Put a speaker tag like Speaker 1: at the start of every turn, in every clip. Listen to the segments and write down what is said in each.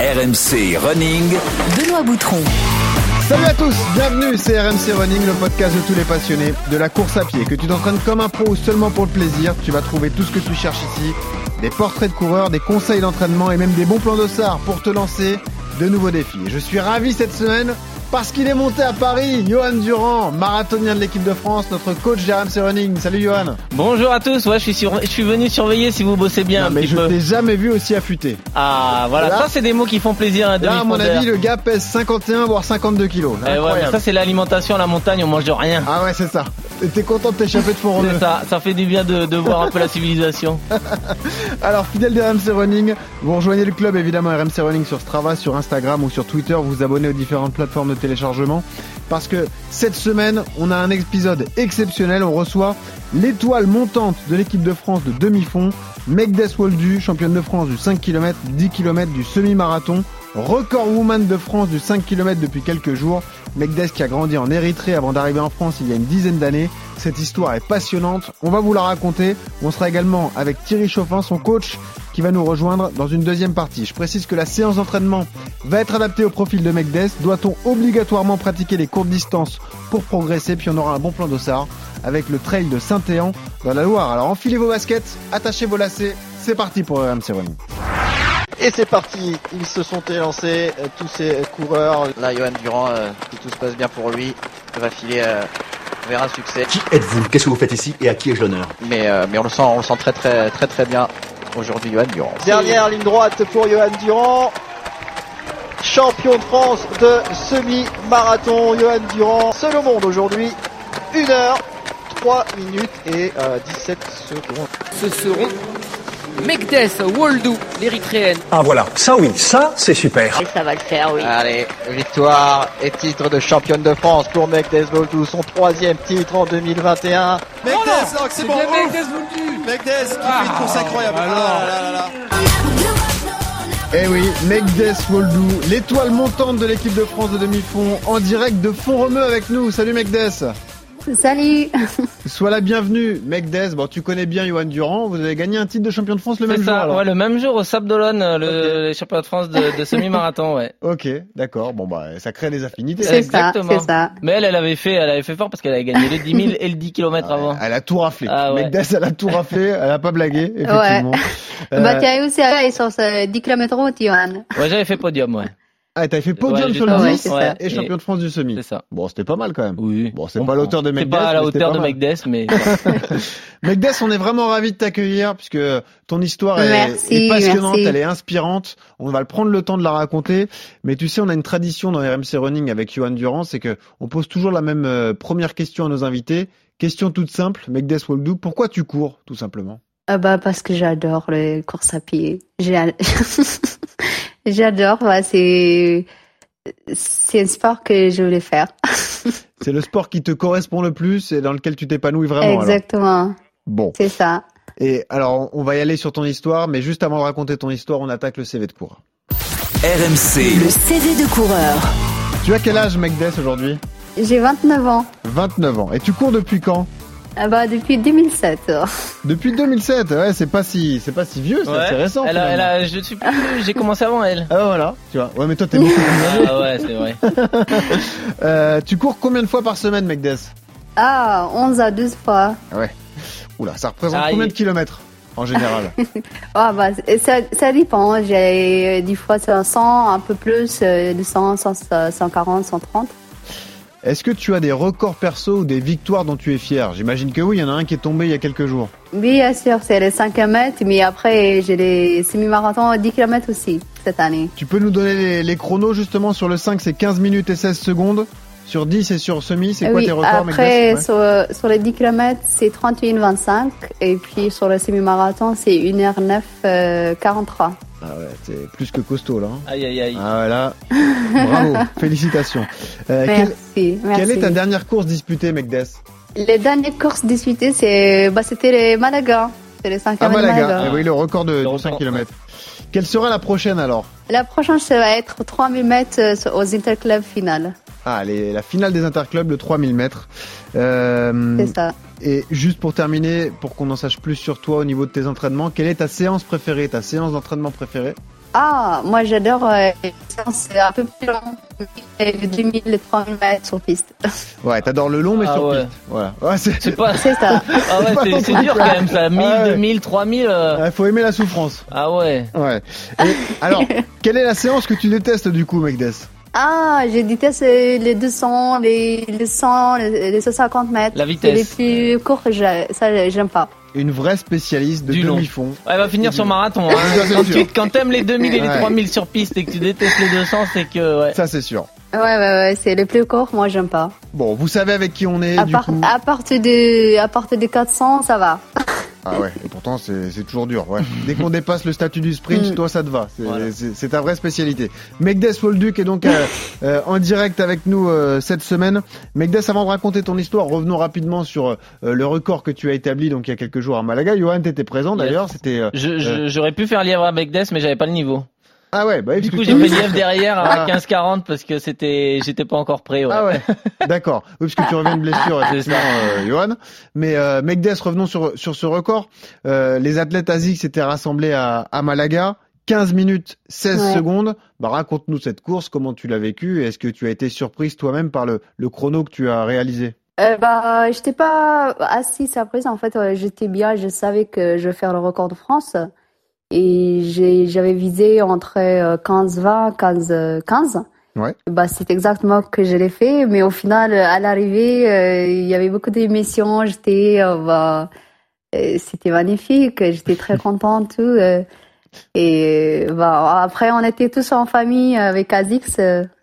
Speaker 1: RMC Running.
Speaker 2: Benoît Boutron.
Speaker 3: Salut à tous, bienvenue, c'est RMC Running, le podcast de tous les passionnés de la course à pied. Que tu t'entraînes comme un pro ou seulement pour le plaisir, tu vas trouver tout ce que tu cherches ici. Des portraits de coureurs, des conseils d'entraînement et même des bons plans d'ossard pour te lancer de nouveaux défis. Je suis ravi cette semaine parce qu'il est monté à Paris, Johan Durand, marathonien de l'équipe de France, notre coach RMC Running. Salut Johan.
Speaker 4: Bonjour à tous, ouais, je suis, sur... je suis venu surveiller si vous bossez bien
Speaker 3: Non, mais je t'ai jamais vu aussi affûté.
Speaker 4: Ah voilà,
Speaker 3: Là-
Speaker 4: ça c'est des mots qui font plaisir à
Speaker 3: Là, à mon avis, le gars pèse 51 voire 52 kilos.
Speaker 4: Eh ouais, mais ça c'est l'alimentation à la montagne, on mange de rien.
Speaker 3: Ah ouais, c'est ça. T'es content de t'échapper de fond
Speaker 4: C'est ça, ça fait du bien de, de voir un peu la civilisation.
Speaker 3: Alors, fidèle de RMC Running, vous rejoignez le club évidemment RMC Running sur Strava, sur Instagram ou sur Twitter, vous vous abonnez aux différentes plateformes de téléchargement. Parce que cette semaine, on a un épisode exceptionnel, on reçoit l'étoile montante de l'équipe de France de demi-fond, Megdes Woldu, championne de France du 5 km, 10 km du semi-marathon, record woman de France du 5 km depuis quelques jours. Megdes qui a grandi en Érythrée avant d'arriver en France il y a une dizaine d'années. Cette histoire est passionnante, on va vous la raconter. On sera également avec Thierry Chauffin, son coach, qui va nous rejoindre dans une deuxième partie. Je précise que la séance d'entraînement va être adaptée au profil de Megdes. Doit-on obligatoirement pratiquer les courtes distances pour progresser? Puis on aura un bon plan d'ossard avec le trail de Saint-Éan dans la Loire. Alors enfilez vos baskets, attachez vos lacets, c'est parti pour RMC Running.
Speaker 5: Et c'est parti, ils se sont élancés, euh, tous ces coureurs. Là, Johan Durand, euh, si tout se passe bien pour lui, va filer euh, vers un succès.
Speaker 6: Qui êtes-vous? Qu'est-ce que vous faites ici Et à qui ai-je l'honneur?
Speaker 5: Mais, euh, mais on le sent, on le sent très très très très bien aujourd'hui, Johan Durand. Dernière ligne droite pour Johan Durand. Champion de France de semi-marathon, Johan Durand. Seul au monde aujourd'hui. 1 heure, 3 minutes et euh, 17 secondes.
Speaker 7: ce seront Megdes Woldou, l'érythréenne.
Speaker 6: Ah voilà, ça oui, ça c'est super.
Speaker 8: Ça va le faire, oui.
Speaker 5: Allez, victoire et titre de championne de France pour Megdes Voldou, son troisième titre en 2021.
Speaker 9: Megdes, oh, c'est bon.
Speaker 7: Megdes Woldou
Speaker 9: Megdes qui fait une course incroyable. Ah, là, là, là, là.
Speaker 3: Eh oui, Megdes Woldou, l'étoile montante de l'équipe de France de demi-fond, en direct de Font-Romeu avec nous. Salut Megdes
Speaker 8: Salut
Speaker 3: Sois la bienvenue, Megdes. Bon, tu connais bien Johan Durand. Vous avez gagné un titre de champion de France le même jour.
Speaker 4: ça,
Speaker 3: alors.
Speaker 4: ouais, le même jour au Sable d'Olonne, euh, le, les championnats de France de, de semi-marathon, ouais.
Speaker 3: Ok, d'accord. Bon bah, ça crée des affinités.
Speaker 8: C'est
Speaker 4: Exactement.
Speaker 8: ça, c'est ça.
Speaker 4: Mais elle, elle avait fait, elle avait fait fort parce qu'elle avait gagné les 10 000 et le 10 km avant.
Speaker 3: Elle a tout raflé.
Speaker 4: Ah ouais.
Speaker 3: Megdes, elle a tout raflé. Elle a pas blagué, effectivement. Euh,
Speaker 8: Bah, tu as aussi allé sur ce 10 km route, Johan.
Speaker 4: Ouais, j'avais fait podium, ouais.
Speaker 3: Ah, t'avais fait podium
Speaker 4: Ouais,
Speaker 3: sur le
Speaker 4: j'étais-
Speaker 3: 10
Speaker 8: ouais, c'est ça.
Speaker 3: et champion de France du semi.
Speaker 4: C'est ça.
Speaker 3: Bon, c'était pas mal quand même.
Speaker 4: Oui.
Speaker 3: Bon, c'est
Speaker 4: On
Speaker 3: pas l'auteur de
Speaker 4: C'est
Speaker 3: Megdes.
Speaker 4: pas à la hauteur de. Megdes, mais
Speaker 3: Megdes, on est vraiment ravis de t'accueillir puisque ton histoire est,
Speaker 8: Merci,
Speaker 3: est passionnante,
Speaker 8: merci.
Speaker 3: elle est inspirante. On va le prendre le temps de la raconter. Mais tu sais, on a une tradition dans RMC Running avec Johan Durand, c'est que on pose toujours la même euh, première question à nos invités. Question toute simple, Megdes Woldou, pourquoi tu cours, tout simplement?
Speaker 8: Ah bah, parce que j'adore les courses à pied. J'ai- J'adore, bah, c'est, c'est un sport que je voulais faire.
Speaker 3: C'est le sport qui te correspond le plus et dans lequel tu t'épanouis vraiment. alors.
Speaker 8: Exactement.
Speaker 3: Bon.
Speaker 8: C'est ça.
Speaker 3: Et alors, on va y aller sur ton histoire, mais juste avant de raconter ton histoire, on attaque le CV de cours.
Speaker 1: RMC,
Speaker 2: Le CV de coureur.
Speaker 3: Tu as quel âge, Megdes, aujourd'hui?
Speaker 8: J'ai 29 ans.
Speaker 3: 29 ans. Et tu cours depuis quand?
Speaker 8: Ah bah, depuis 2007.
Speaker 3: Depuis 2007. Ouais, c'est pas si, c'est pas si vieux, ça,
Speaker 4: Ouais.
Speaker 3: c'est récent.
Speaker 4: Elle a, elle
Speaker 3: finalement.
Speaker 4: a, je suis plus, j'ai commencé avant elle.
Speaker 3: Ah voilà, tu vois. Ouais, mais toi, t'es beaucoup plus âgé.
Speaker 4: Ah ouais, c'est vrai.
Speaker 3: Euh, tu cours combien de fois par semaine, Megdes?
Speaker 8: Ah, 11 à 12 fois.
Speaker 3: Oula, ça représente
Speaker 4: Ah,
Speaker 3: combien de kilomètres en général?
Speaker 8: Ah bah, c'est- ça, ça dépend. J'ai euh, des fois c'est 100, un peu plus, euh, 200, 100, 140, 130.
Speaker 3: Est-ce que tu as des records perso ou des victoires dont tu es fier? J'imagine que oui, il y en a un qui est tombé il y a quelques jours.
Speaker 8: Bien sûr, c'est les 5 km, mais après j'ai les semi-marathons 10 km aussi cette année.
Speaker 3: Tu peux nous donner les, les chronos justement sur le 5, c'est 15 minutes et 16 secondes. Sur 10 et sur semi, c'est quoi
Speaker 8: oui,
Speaker 3: tes records,
Speaker 8: après
Speaker 3: Ouais.
Speaker 8: sur, sur les 10 km c'est 31,25 et puis sur le semi-marathon c'est 1h09 euh, 43.
Speaker 3: Ah ouais, c'est plus que costaud là. hein.
Speaker 4: Aïe aïe aïe.
Speaker 3: Ah voilà, bravo, félicitations. Euh, quelle,
Speaker 8: Merci, merci.
Speaker 3: quelle est ta dernière course disputée, Megdes
Speaker 8: Les dernières courses disputées c'est bah, c'était les Malaga. C'est les 5
Speaker 3: À
Speaker 8: km de
Speaker 3: Malaga,
Speaker 8: Malaga.
Speaker 3: Eh oui, le record de,
Speaker 4: Le
Speaker 3: de
Speaker 4: record,
Speaker 3: 5 km. Quelle sera la prochaine alors?
Speaker 8: La prochaine, ça va être 3000 mètres euh, aux interclubs finales.
Speaker 3: Ah, les- la finale des interclubs, le 3000 mètres. Euh,
Speaker 8: C'est ça.
Speaker 3: et juste pour terminer, pour qu'on en sache plus sur toi au niveau de tes entraînements, quelle est ta séance préférée, ta séance d'entraînement préférée?
Speaker 8: Ah, moi j'adore euh, les séances un peu plus longues, les 2000, les 3000 mètres sur piste.
Speaker 3: Ouais, t'adores le long, mais
Speaker 4: Ah
Speaker 3: sur
Speaker 4: ouais.
Speaker 3: piste. Voilà. Ouais, c'est.
Speaker 4: C'est pas.
Speaker 8: C'est ça.
Speaker 4: Ah ouais, c'est- c'est dur quand même ça. 1000,
Speaker 3: Ah ouais.
Speaker 4: 2000, 3000. euh,
Speaker 3: Ouais, faut aimer la souffrance.
Speaker 4: Ah ouais.
Speaker 3: Ouais. Et, alors, quelle est la séance que tu détestes du coup, Megdes
Speaker 8: Ah, je déteste euh, les 200, les, les 100, les, les 150 mètres.
Speaker 4: La vitesse.
Speaker 8: les plus courts, je- ça j'aime pas.
Speaker 3: Une vraie spécialiste de
Speaker 4: Du long.
Speaker 3: demi-fond.
Speaker 4: Ouais, elle va finir sur marathon. Hein.
Speaker 3: c'est
Speaker 4: Quand,
Speaker 3: sûr.
Speaker 4: tu, quand t'aimes les 2000 et les
Speaker 3: Ouais.
Speaker 4: 3000 sur piste et que tu détestes les 200, c'est que ouais.
Speaker 3: Ça, c'est sûr.
Speaker 8: Ouais, ouais, ouais, c'est les plus courts, moi j'aime pas.
Speaker 3: Bon, vous savez avec qui on est,
Speaker 8: À,
Speaker 3: du
Speaker 8: part,
Speaker 3: coup.
Speaker 8: à partir de, à partir de 400, ça va.
Speaker 3: Ah ouais, et pourtant c'est c'est toujours dur. Ouais. Dès qu'on dépasse le statut du sprint,
Speaker 8: Mm.
Speaker 3: toi ça te va. C'est
Speaker 4: Voilà.
Speaker 3: ta vraie spécialité. Megdes Wolduc est donc euh, euh, en direct avec nous euh, cette semaine. Megdes, avant de raconter ton histoire, revenons rapidement sur euh, le record que tu as établi donc il y a quelques jours à Malaga. Johan, t'étais présent d'ailleurs. C'était euh,
Speaker 4: Je- je- J'aurais pu faire lièvre avec Des, mais j'avais pas le niveau.
Speaker 3: Ah ouais, bah
Speaker 4: Du coup, j'ai fait lièvre derrière à
Speaker 3: Ah.
Speaker 4: 15-40 parce que c'était, j'étais pas encore prêt. Ouais.
Speaker 3: Ah ouais, d'accord. Oui, parce que tu reviens de blessure, effectivement, euh, Johan. Mais euh, Megdes, revenons sur sur ce record. Euh, les athlètes ASIC s'étaient rassemblés à, à Malaga. 15 minutes 16
Speaker 8: Ouais.
Speaker 3: secondes. Bah, raconte-nous cette course, comment tu l'as vécue et est-ce que tu as été surprise toi-même par le, le chrono que tu as réalisé?
Speaker 8: Euh, bah, j'étais pas assez surprise. En fait, euh, j'étais bien. Je savais que je vais faire le record de France. Et j'avais visé entre euh, 15-20, 15-15.
Speaker 3: Ouais.
Speaker 8: Bah, c'est exactement ce que je l'ai fait. Mais au final, à l'arrivée, euh, il y avait beaucoup d'émissions. J'étais, euh, bah, euh, c'était magnifique. J'étais très contente, tout. euh. et, bah, après, on était tous en famille avec Azix.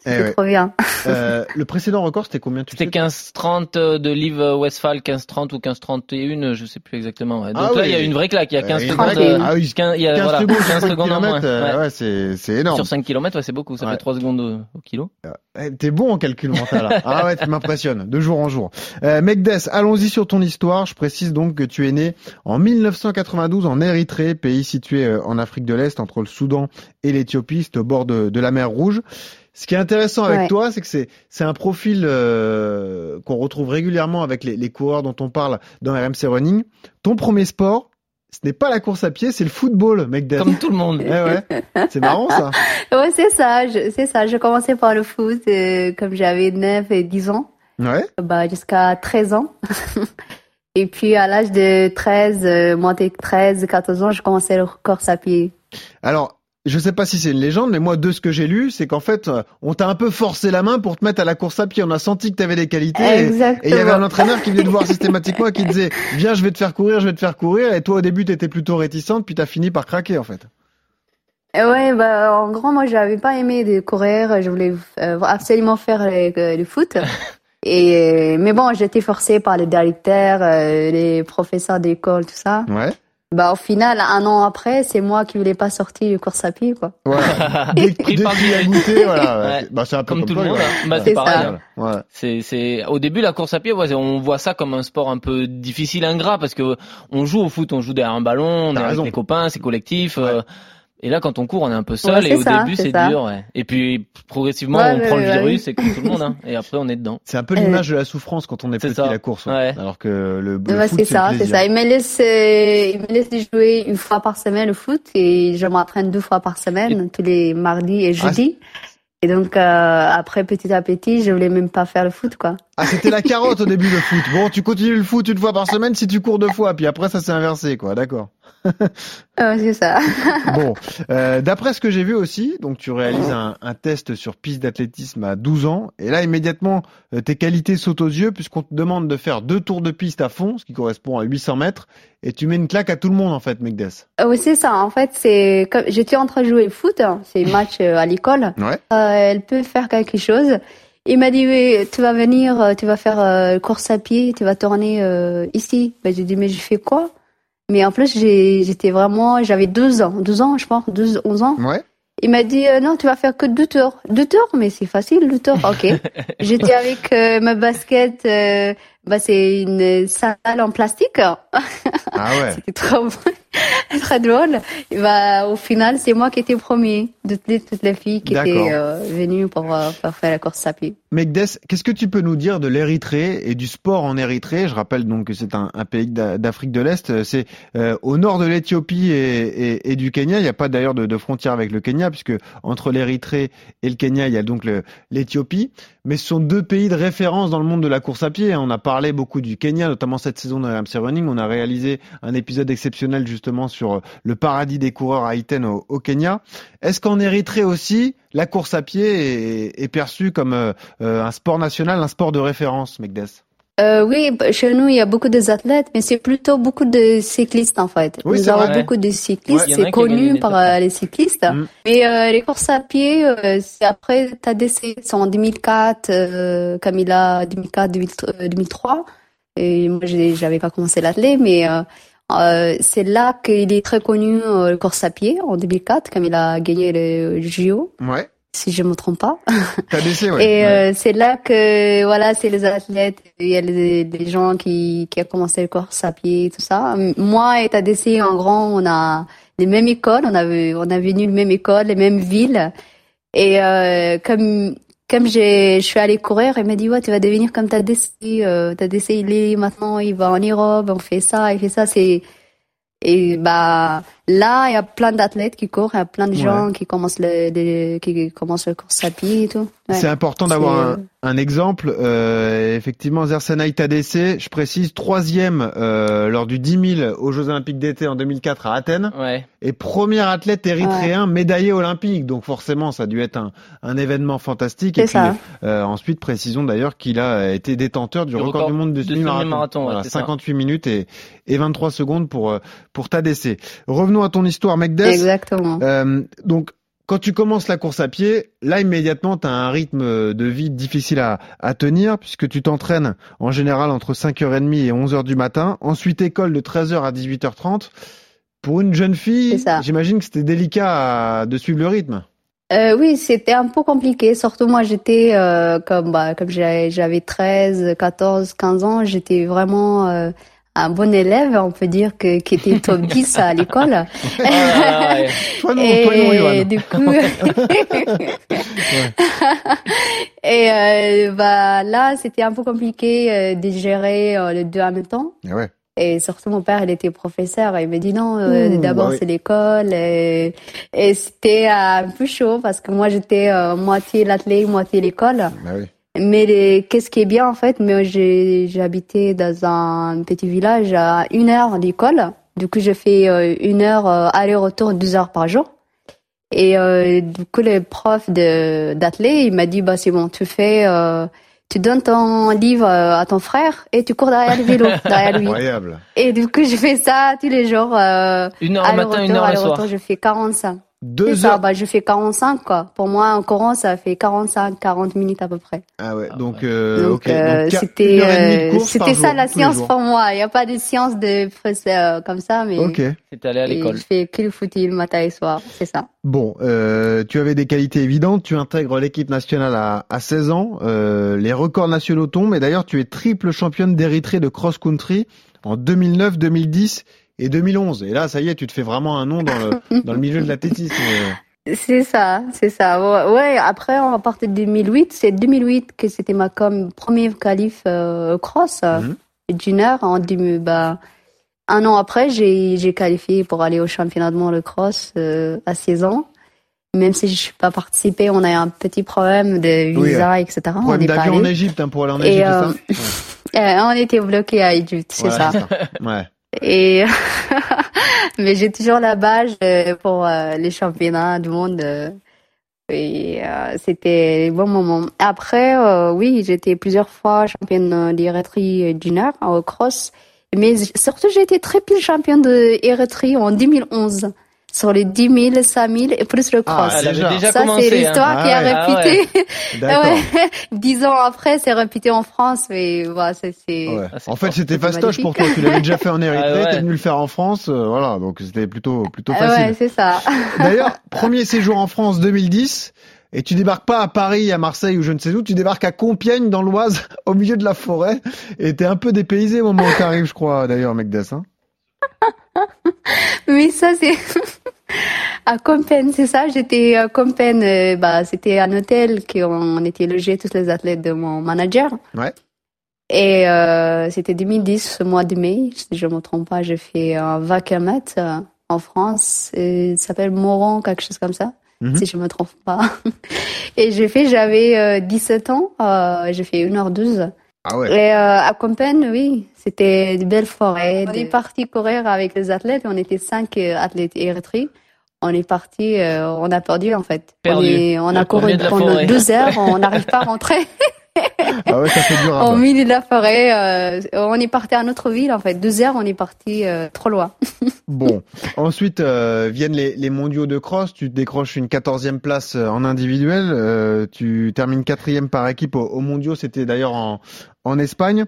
Speaker 8: Euh,
Speaker 3: Eh ouais.
Speaker 8: trop bien.
Speaker 3: Euh, Le précédent record, c'était combien tu
Speaker 4: C'était
Speaker 3: sais
Speaker 4: 15-30 de Liv Westphal, 15-30 ou 15-31, je sais plus exactement. ouais. Donc
Speaker 3: Ah
Speaker 4: là,
Speaker 3: oui.
Speaker 4: il y a une vraie claque. Il y a
Speaker 3: Euh,
Speaker 4: 15
Speaker 3: une
Speaker 4: secondes. euh,
Speaker 3: Ah oui,
Speaker 4: 15, il y a,
Speaker 3: 15
Speaker 4: voilà,
Speaker 3: secondes,
Speaker 4: 15
Speaker 3: sur 5
Speaker 4: secondes en moins.
Speaker 3: euh,
Speaker 4: ouais.
Speaker 3: ouais, c'est c'est énorme.
Speaker 4: Sur 5 km, ouais, c'est beaucoup. Ça
Speaker 3: Ouais.
Speaker 4: fait 3 secondes au, au kilo.
Speaker 3: Eh, T'es bon en calcul mental. hein. Ah ouais, tu m'impressionnes de jour en jour. Euh, Megdes, allons-y sur ton histoire. Je précise donc que tu es né en 1992 en Érythrée, pays situé euh, en Afrique de l'Est entre le Soudan et l'Éthiopie, c'est au bord de, de la mer Rouge. Ce qui est intéressant avec
Speaker 8: Ouais.
Speaker 3: toi, c'est que c'est c'est un profil euh, qu'on retrouve régulièrement avec les, les coureurs dont on parle dans RMC Running. Ton premier sport, ce n'est pas la course à pied, c'est le football, Megdes.
Speaker 4: Comme tout le monde.
Speaker 3: Eh ouais, c'est marrant ça.
Speaker 8: Ouais, c'est ça, je- c'est ça. J'ai commencé par le foot euh, comme j'avais 9 et 10 ans,
Speaker 3: Ouais.
Speaker 8: bah, jusqu'à 13 ans. et puis à l'âge de 13, euh, monté 13, 14 ans, j'ai commencé le course à pied.
Speaker 3: Alors, je sais pas si c'est une légende, mais moi, de ce que j'ai lu, c'est qu'en fait, euh, on t'a un peu forcé la main pour te mettre à la course à pied. On a senti que tu avais des qualités.
Speaker 8: Exactement.
Speaker 3: Et il y avait un entraîneur qui venait te voir systématiquement et qui disait, viens, je vais te faire courir, je vais te faire courir. Et toi, au début, t'étais plutôt réticente, puis t'as fini par craquer, en fait.
Speaker 8: Et ouais, bah, en gros, moi, j'avais pas aimé de courir. Je voulais euh, absolument faire le, euh, le foot. Et, mais bon, j'étais forcée par les directeurs, euh, les professeurs d'école, tout ça.
Speaker 3: Ouais.
Speaker 8: Bah, au final, un an après, c'est moi qui voulais pas sortir du course à pied, quoi.
Speaker 3: Ouais. dès dès qu'il a goûté, voilà.
Speaker 4: Ouais.
Speaker 3: Bah, c'est un peu
Speaker 4: Comme tout le monde.
Speaker 3: ouais.
Speaker 4: hein. Bah, c'est pareil.
Speaker 8: ça.
Speaker 4: hein.
Speaker 3: Ouais.
Speaker 4: C'est, c'est, au début, la course à pied, ouais, on voit ça comme un sport un peu difficile, ingrat, parce que on joue au foot, on joue derrière un ballon, on est avec les copains, c'est collectif. euh, et là, quand on court, on est un peu seul,
Speaker 8: Ouais,
Speaker 4: et au
Speaker 8: ça,
Speaker 4: début,
Speaker 8: c'est
Speaker 4: dur, ouais. Et puis, progressivement,
Speaker 8: Ouais,
Speaker 4: on
Speaker 8: ouais,
Speaker 4: prend le virus,
Speaker 8: ouais.
Speaker 4: c'est comme tout le monde, hein. Et après, on est dedans.
Speaker 3: C'est un peu l'image de la souffrance quand on est petit,
Speaker 4: ça.
Speaker 3: la course. ouais.
Speaker 4: Ouais.
Speaker 3: Alors que le, le
Speaker 8: Ouais,
Speaker 3: foot,
Speaker 8: c'est ça, c'est ça. Il me laisse, euh, il me laisse jouer une fois par semaine le foot et je m'entraîne deux fois par semaine, tous les mardis et jeudis. et donc euh, après, petit à petit, je voulais même pas faire le foot, quoi.
Speaker 3: Ah, c'était la carotte au début, le foot. Bon, tu continues le foot une fois par semaine si tu cours deux fois, puis après, ça s'est inversé, quoi. D'accord.
Speaker 8: Ouais, c'est ça.
Speaker 3: Bon, euh, d'après ce que j'ai vu aussi, donc tu réalises un, un test sur piste d'athlétisme à 12 ans, et là immédiatement euh, tes qualités sautent aux yeux puisqu'on te demande de faire deux tours de piste à fond, ce qui correspond à 800 mètres, et tu mets une claque à tout le monde en fait, Megdes.
Speaker 8: Euh, Oui, c'est ça. En fait, c'est comme j'étais en train de jouer au foot, hein, c'est match euh, à l'école.
Speaker 3: Ouais.
Speaker 8: Euh, elle peut faire quelque chose. Il m'a dit oui, tu vas venir, euh, tu vas faire euh, course à pied, tu vas tourner euh, ici. Ben, j'ai dit mais je fais quoi? Mais en plus j'ai j'étais vraiment j'avais 12 ans, 12 ans je pense, 12 11 ans.
Speaker 3: Ouais.
Speaker 8: Il m'a dit euh, non, tu vas faire que deux tours. Deux tours, mais c'est facile deux tours. OK. J'étais avec euh, ma basket euh, bah c'est une salle en plastique.
Speaker 3: Ah ouais.
Speaker 8: C'était trop très drôle. Et bah, au final, c'est moi qui étais premier de toutes les, toutes les filles qui étaient euh, venues pour, euh, pour faire la course à pied.
Speaker 3: Megdes, qu'est-ce que tu peux nous dire de l'Érythrée et du sport en Érythrée? Je rappelle donc que c'est un, un pays d'A- d'Afrique de l'Est. C'est euh, au nord de l'Éthiopie et, et- et du Kenya. Il n'y a pas d'ailleurs de, de frontière avec le Kenya, puisque entre l'Érythrée et le Kenya, il y a donc l'Éthiopie. Mais ce sont deux pays de référence dans le monde de la course à pied. On a parlé beaucoup du Kenya, notamment cette saison de RMC Running. On a réalisé un épisode exceptionnel justement sur euh, le paradis des coureurs à Iten au, au Kenya. Est-ce qu'en Érythrée aussi, la course à pied est, est perçue comme euh, euh, un sport national, un sport de référence, Megdes
Speaker 8: Euh, oui, bah, chez nous, il y a beaucoup d'athlètes, mais c'est plutôt beaucoup de cyclistes, en fait.
Speaker 3: Oui,
Speaker 8: nous avons
Speaker 3: vrai.
Speaker 8: beaucoup de cyclistes,
Speaker 4: Ouais,
Speaker 8: c'est connu par euh, les cyclistes.
Speaker 3: Mm.
Speaker 8: Mais euh, les courses à pied, euh, c'est après TADC, c'est en 2004, euh, Camilla 2004, 2000, euh, 2003. Et moi, j'avais pas commencé l'athlète, mais euh, euh, c'est là qu'il est très connu, euh, le course à pied, en 2004, comme il a gagné le JO,
Speaker 3: Ouais.
Speaker 8: si je me trompe pas.
Speaker 3: Ouais.
Speaker 8: Et
Speaker 3: Ouais.
Speaker 8: euh, c'est là que voilà, c'est les athlètes, il y a les, les gens qui qui a commencé le course à pied, tout ça. Moi et TADC en grand, on a les mêmes écoles, on avait on a venu les mêmes écoles, les mêmes villes. Et euh, comme comme je suis allée courir, il m'a dit ouais, tu vas devenir comme TADC, euh, TADC il est maintenant il va en Europe, on fait ça, il fait ça, c'est et bah là, il y a plein d'athlètes qui courent, il y a plein de gens qui commencent le, de- qui commencent le course à pied et tout. Ouais.
Speaker 3: C'est important d'avoir un, exemple. Euh, effectivement, Zersenay Tadesse, je précise, troisième euh, lors du 10 000 aux Jeux Olympiques d'été en 2004 à Athènes.
Speaker 4: Ouais.
Speaker 3: Et premier athlète érythréen médaillé olympique. Donc forcément, ça a dû être un, un événement fantastique. Et puis
Speaker 8: ça.
Speaker 3: euh, ensuite, précisons d'ailleurs qu'il a été détenteur du
Speaker 4: Du
Speaker 3: record,
Speaker 4: record
Speaker 3: du monde du
Speaker 4: de
Speaker 3: semi-marathon.
Speaker 4: semi-marathon, ouais,
Speaker 3: Voilà,
Speaker 4: c'est ça.
Speaker 3: 58 minutes et, et 23 secondes pour euh, pour Tadesse. Revenons à ton histoire, Megdes.
Speaker 8: Exactement.
Speaker 3: Euh, donc, quand tu commences la course à pied, là immédiatement, tu as un rythme de vie difficile à, à tenir puisque tu t'entraînes en général entre 5h30 et 11h du matin. Ensuite, école de 13h à 18h30. Pour une jeune fille, j'imagine que c'était délicat à- de suivre le rythme.
Speaker 8: Euh, oui, c'était un peu compliqué. Surtout moi, j'étais euh, comme bah, comme j'avais 13, 14, 15 ans, j'étais vraiment euh, un bon élève, on peut dire que qui était top 10 à l'école.
Speaker 4: Ah, ouais.
Speaker 3: Toi non, toi non,
Speaker 8: Et du coup, et euh, bah là, c'était un peu compliqué euh, de gérer euh, les deux en même temps.
Speaker 3: Ah ouais.
Speaker 8: Et surtout, mon père, il était professeur. Il m'a dit non, euh, d'abord
Speaker 3: bah oui.
Speaker 8: c'est l'école. Et, et c'était euh, un peu chaud parce que moi, j'étais euh, moitié l'athlète, moitié l'école.
Speaker 3: Bah oui.
Speaker 8: Mais les- qu'est-ce qui est bien en fait, moi j'ai j'habitais dans un petit village à une heure d'école. Du coup, j'ai fait euh, une heure euh, aller-retour, deux heures par jour. Et euh, du coup, le prof de d'athlète, il m'a dit bah c'est bon, tu fais, euh, tu donnes ton livre euh, à ton frère et tu cours derrière le vélo, derrière lui.
Speaker 3: Incroyable.
Speaker 8: Et du coup, je fais ça tous les jours. Euh,
Speaker 4: Une heure le matin, une
Speaker 8: aller-retour,
Speaker 4: heure le soir.
Speaker 8: je fais 45. C'est
Speaker 3: Deux
Speaker 8: ça,
Speaker 3: heures.
Speaker 8: bah, je fais 45 quoi. Pour moi, en courant, ça fait 45, 40 minutes à peu près.
Speaker 3: Ah ouais.
Speaker 4: Ah
Speaker 3: Donc, euh,
Speaker 8: Donc,
Speaker 3: ok.
Speaker 8: euh,
Speaker 3: Donc,
Speaker 8: c'était euh, c'était ça
Speaker 3: jour,
Speaker 8: la science pour moi. Il n'y a pas de science de euh, comme ça, mais
Speaker 3: Ok.
Speaker 4: C'est allé à l'école.
Speaker 8: je fais que le footing le matin et soir, c'est ça.
Speaker 3: Bon, euh, tu avais des qualités évidentes. Tu intègres l'équipe nationale à, à 16 ans. Euh, les records nationaux tombent. Et d'ailleurs, tu es triple championne d'Érythrée de cross-country en 2009, 2010 et 2011. Et là, ça y est, tu te fais vraiment un nom dans le, dans le milieu de l'athlétisme.
Speaker 8: C'est ça, c'est ça. Ouais, après, on va partir de 2008. C'est 2008 que c'était ma comme premier qualif euh, cross euh,
Speaker 3: Mhm.
Speaker 8: En 2000, bah, un an après, j'ai qualifié pour aller au championnat de monde de cross euh, à 16 ans. Même si je suis pas participé, on a eu un petit problème de
Speaker 3: Oui,
Speaker 8: visa, etc. on n'est pas
Speaker 3: en. Égypte hein, pour aller en
Speaker 8: Et, euh,
Speaker 3: ça Ouais.
Speaker 8: Euh, on était bloqué à Égypte, c'est
Speaker 3: Voilà,
Speaker 8: ça.
Speaker 3: Ouais.
Speaker 8: Et mais j'ai toujours la badge euh, pour euh, les championnats du monde. euh, Et c'était des bons moments. Après, oui, j'étais plusieurs fois championne d'Érythrée junior au cross. Mais surtout, j'ai été triple championne d'Érythrée en 2011 sur les 10 000, 5 000 et plus le cross.
Speaker 3: Ah,
Speaker 4: Elle avait
Speaker 3: déjà.
Speaker 4: déjà
Speaker 8: Ça, c'est l'histoire
Speaker 3: hein.
Speaker 8: qui a
Speaker 3: Ah ouais.
Speaker 4: Ah
Speaker 8: répété.
Speaker 3: D'accord.
Speaker 8: Ouais. Dix ans après, c'est répété en France, mais voilà, c'est, c'est,
Speaker 3: Ouais.
Speaker 4: Ah, c'est
Speaker 3: En fait, c'était fastoche pour toi. Tu l'avais déjà fait en Érythrée,
Speaker 4: Ah ouais.
Speaker 3: t'es venu le faire en France, euh, voilà. Donc c'était plutôt plutôt
Speaker 8: Ah
Speaker 3: facile.
Speaker 8: ouais, c'est ça.
Speaker 3: D'ailleurs, premier séjour en France 2010, et tu débarques pas à Paris, à Marseille ou je ne sais où, tu débarques à Compiègne dans l'Oise, au milieu de la forêt, et t'es un peu dépaysé au moment où t'arrives, je crois, d'ailleurs, Megdas. Hein
Speaker 8: Oui, ça c'est à Compen, c'est ça. J'étais à Compen, euh, bah c'était un hôtel qu'on était logés tous les athlètes de mon manager.
Speaker 3: Ouais.
Speaker 8: Et euh, c'était 2010, ce mois de mai, si je me trompe pas, j'ai fait un vacamat euh, en France. Et ça s'appelle Moron, quelque chose comme ça,
Speaker 3: Mhm.
Speaker 8: si je me trompe pas. Et j'ai fait, j'avais euh, 17 ans, euh, j'ai fait 1h12.
Speaker 3: Ah ouais.
Speaker 8: Et euh, à Compen, oui, c'était de belles forêts. On est parti courir avec les athlètes. On était cinq euh, athlètes érythréens. On est parti, euh, on a perdu en fait.
Speaker 4: Perdu.
Speaker 8: On, est- on a couru pendant
Speaker 4: forêt.
Speaker 8: deux heures. On n'arrive pas à rentrer
Speaker 3: Ah ouais, ça fait dur à
Speaker 8: au
Speaker 3: voir.
Speaker 8: milieu de la forêt. euh, on est parti à notre ville en fait. Deux heures, on est parti euh, trop loin.
Speaker 3: Bon, ensuite euh, viennent les, les mondiaux de cross. Tu décroches une 14e place en individuel. euh, tu termines quatrième par équipe aux, aux mondiaux. C'était d'ailleurs en, en Espagne.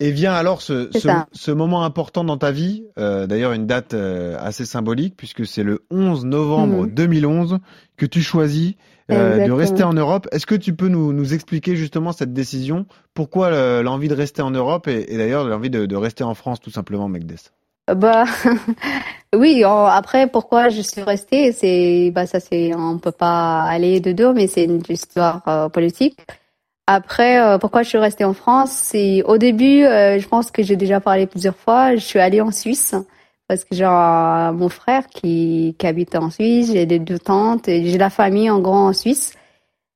Speaker 3: Et vient alors ce, ce, ce moment important dans ta vie. euh, d'ailleurs, une date euh, assez symbolique puisque c'est le 11 novembre
Speaker 8: Mhm.
Speaker 3: 2011 que tu choisis euh, de rester en Europe. Est-ce que tu peux nous, nous expliquer justement cette décision? Pourquoi euh, l'envie de rester en Europe et, et d'ailleurs l'envie de, de rester en France tout simplement, Megdes
Speaker 8: Bah oui. après, pourquoi je suis restée, c'est bah ça c'est on peut pas aller de deux, mais c'est une histoire euh, politique. Après, euh, pourquoi je suis restée en France, c'est au début, euh, je pense que j'ai déjà parlé plusieurs fois. Je suis allée en Suisse parce que j'ai mon frère qui, qui habite en Suisse, j'ai des deux tantes, et j'ai la famille en grand en Suisse.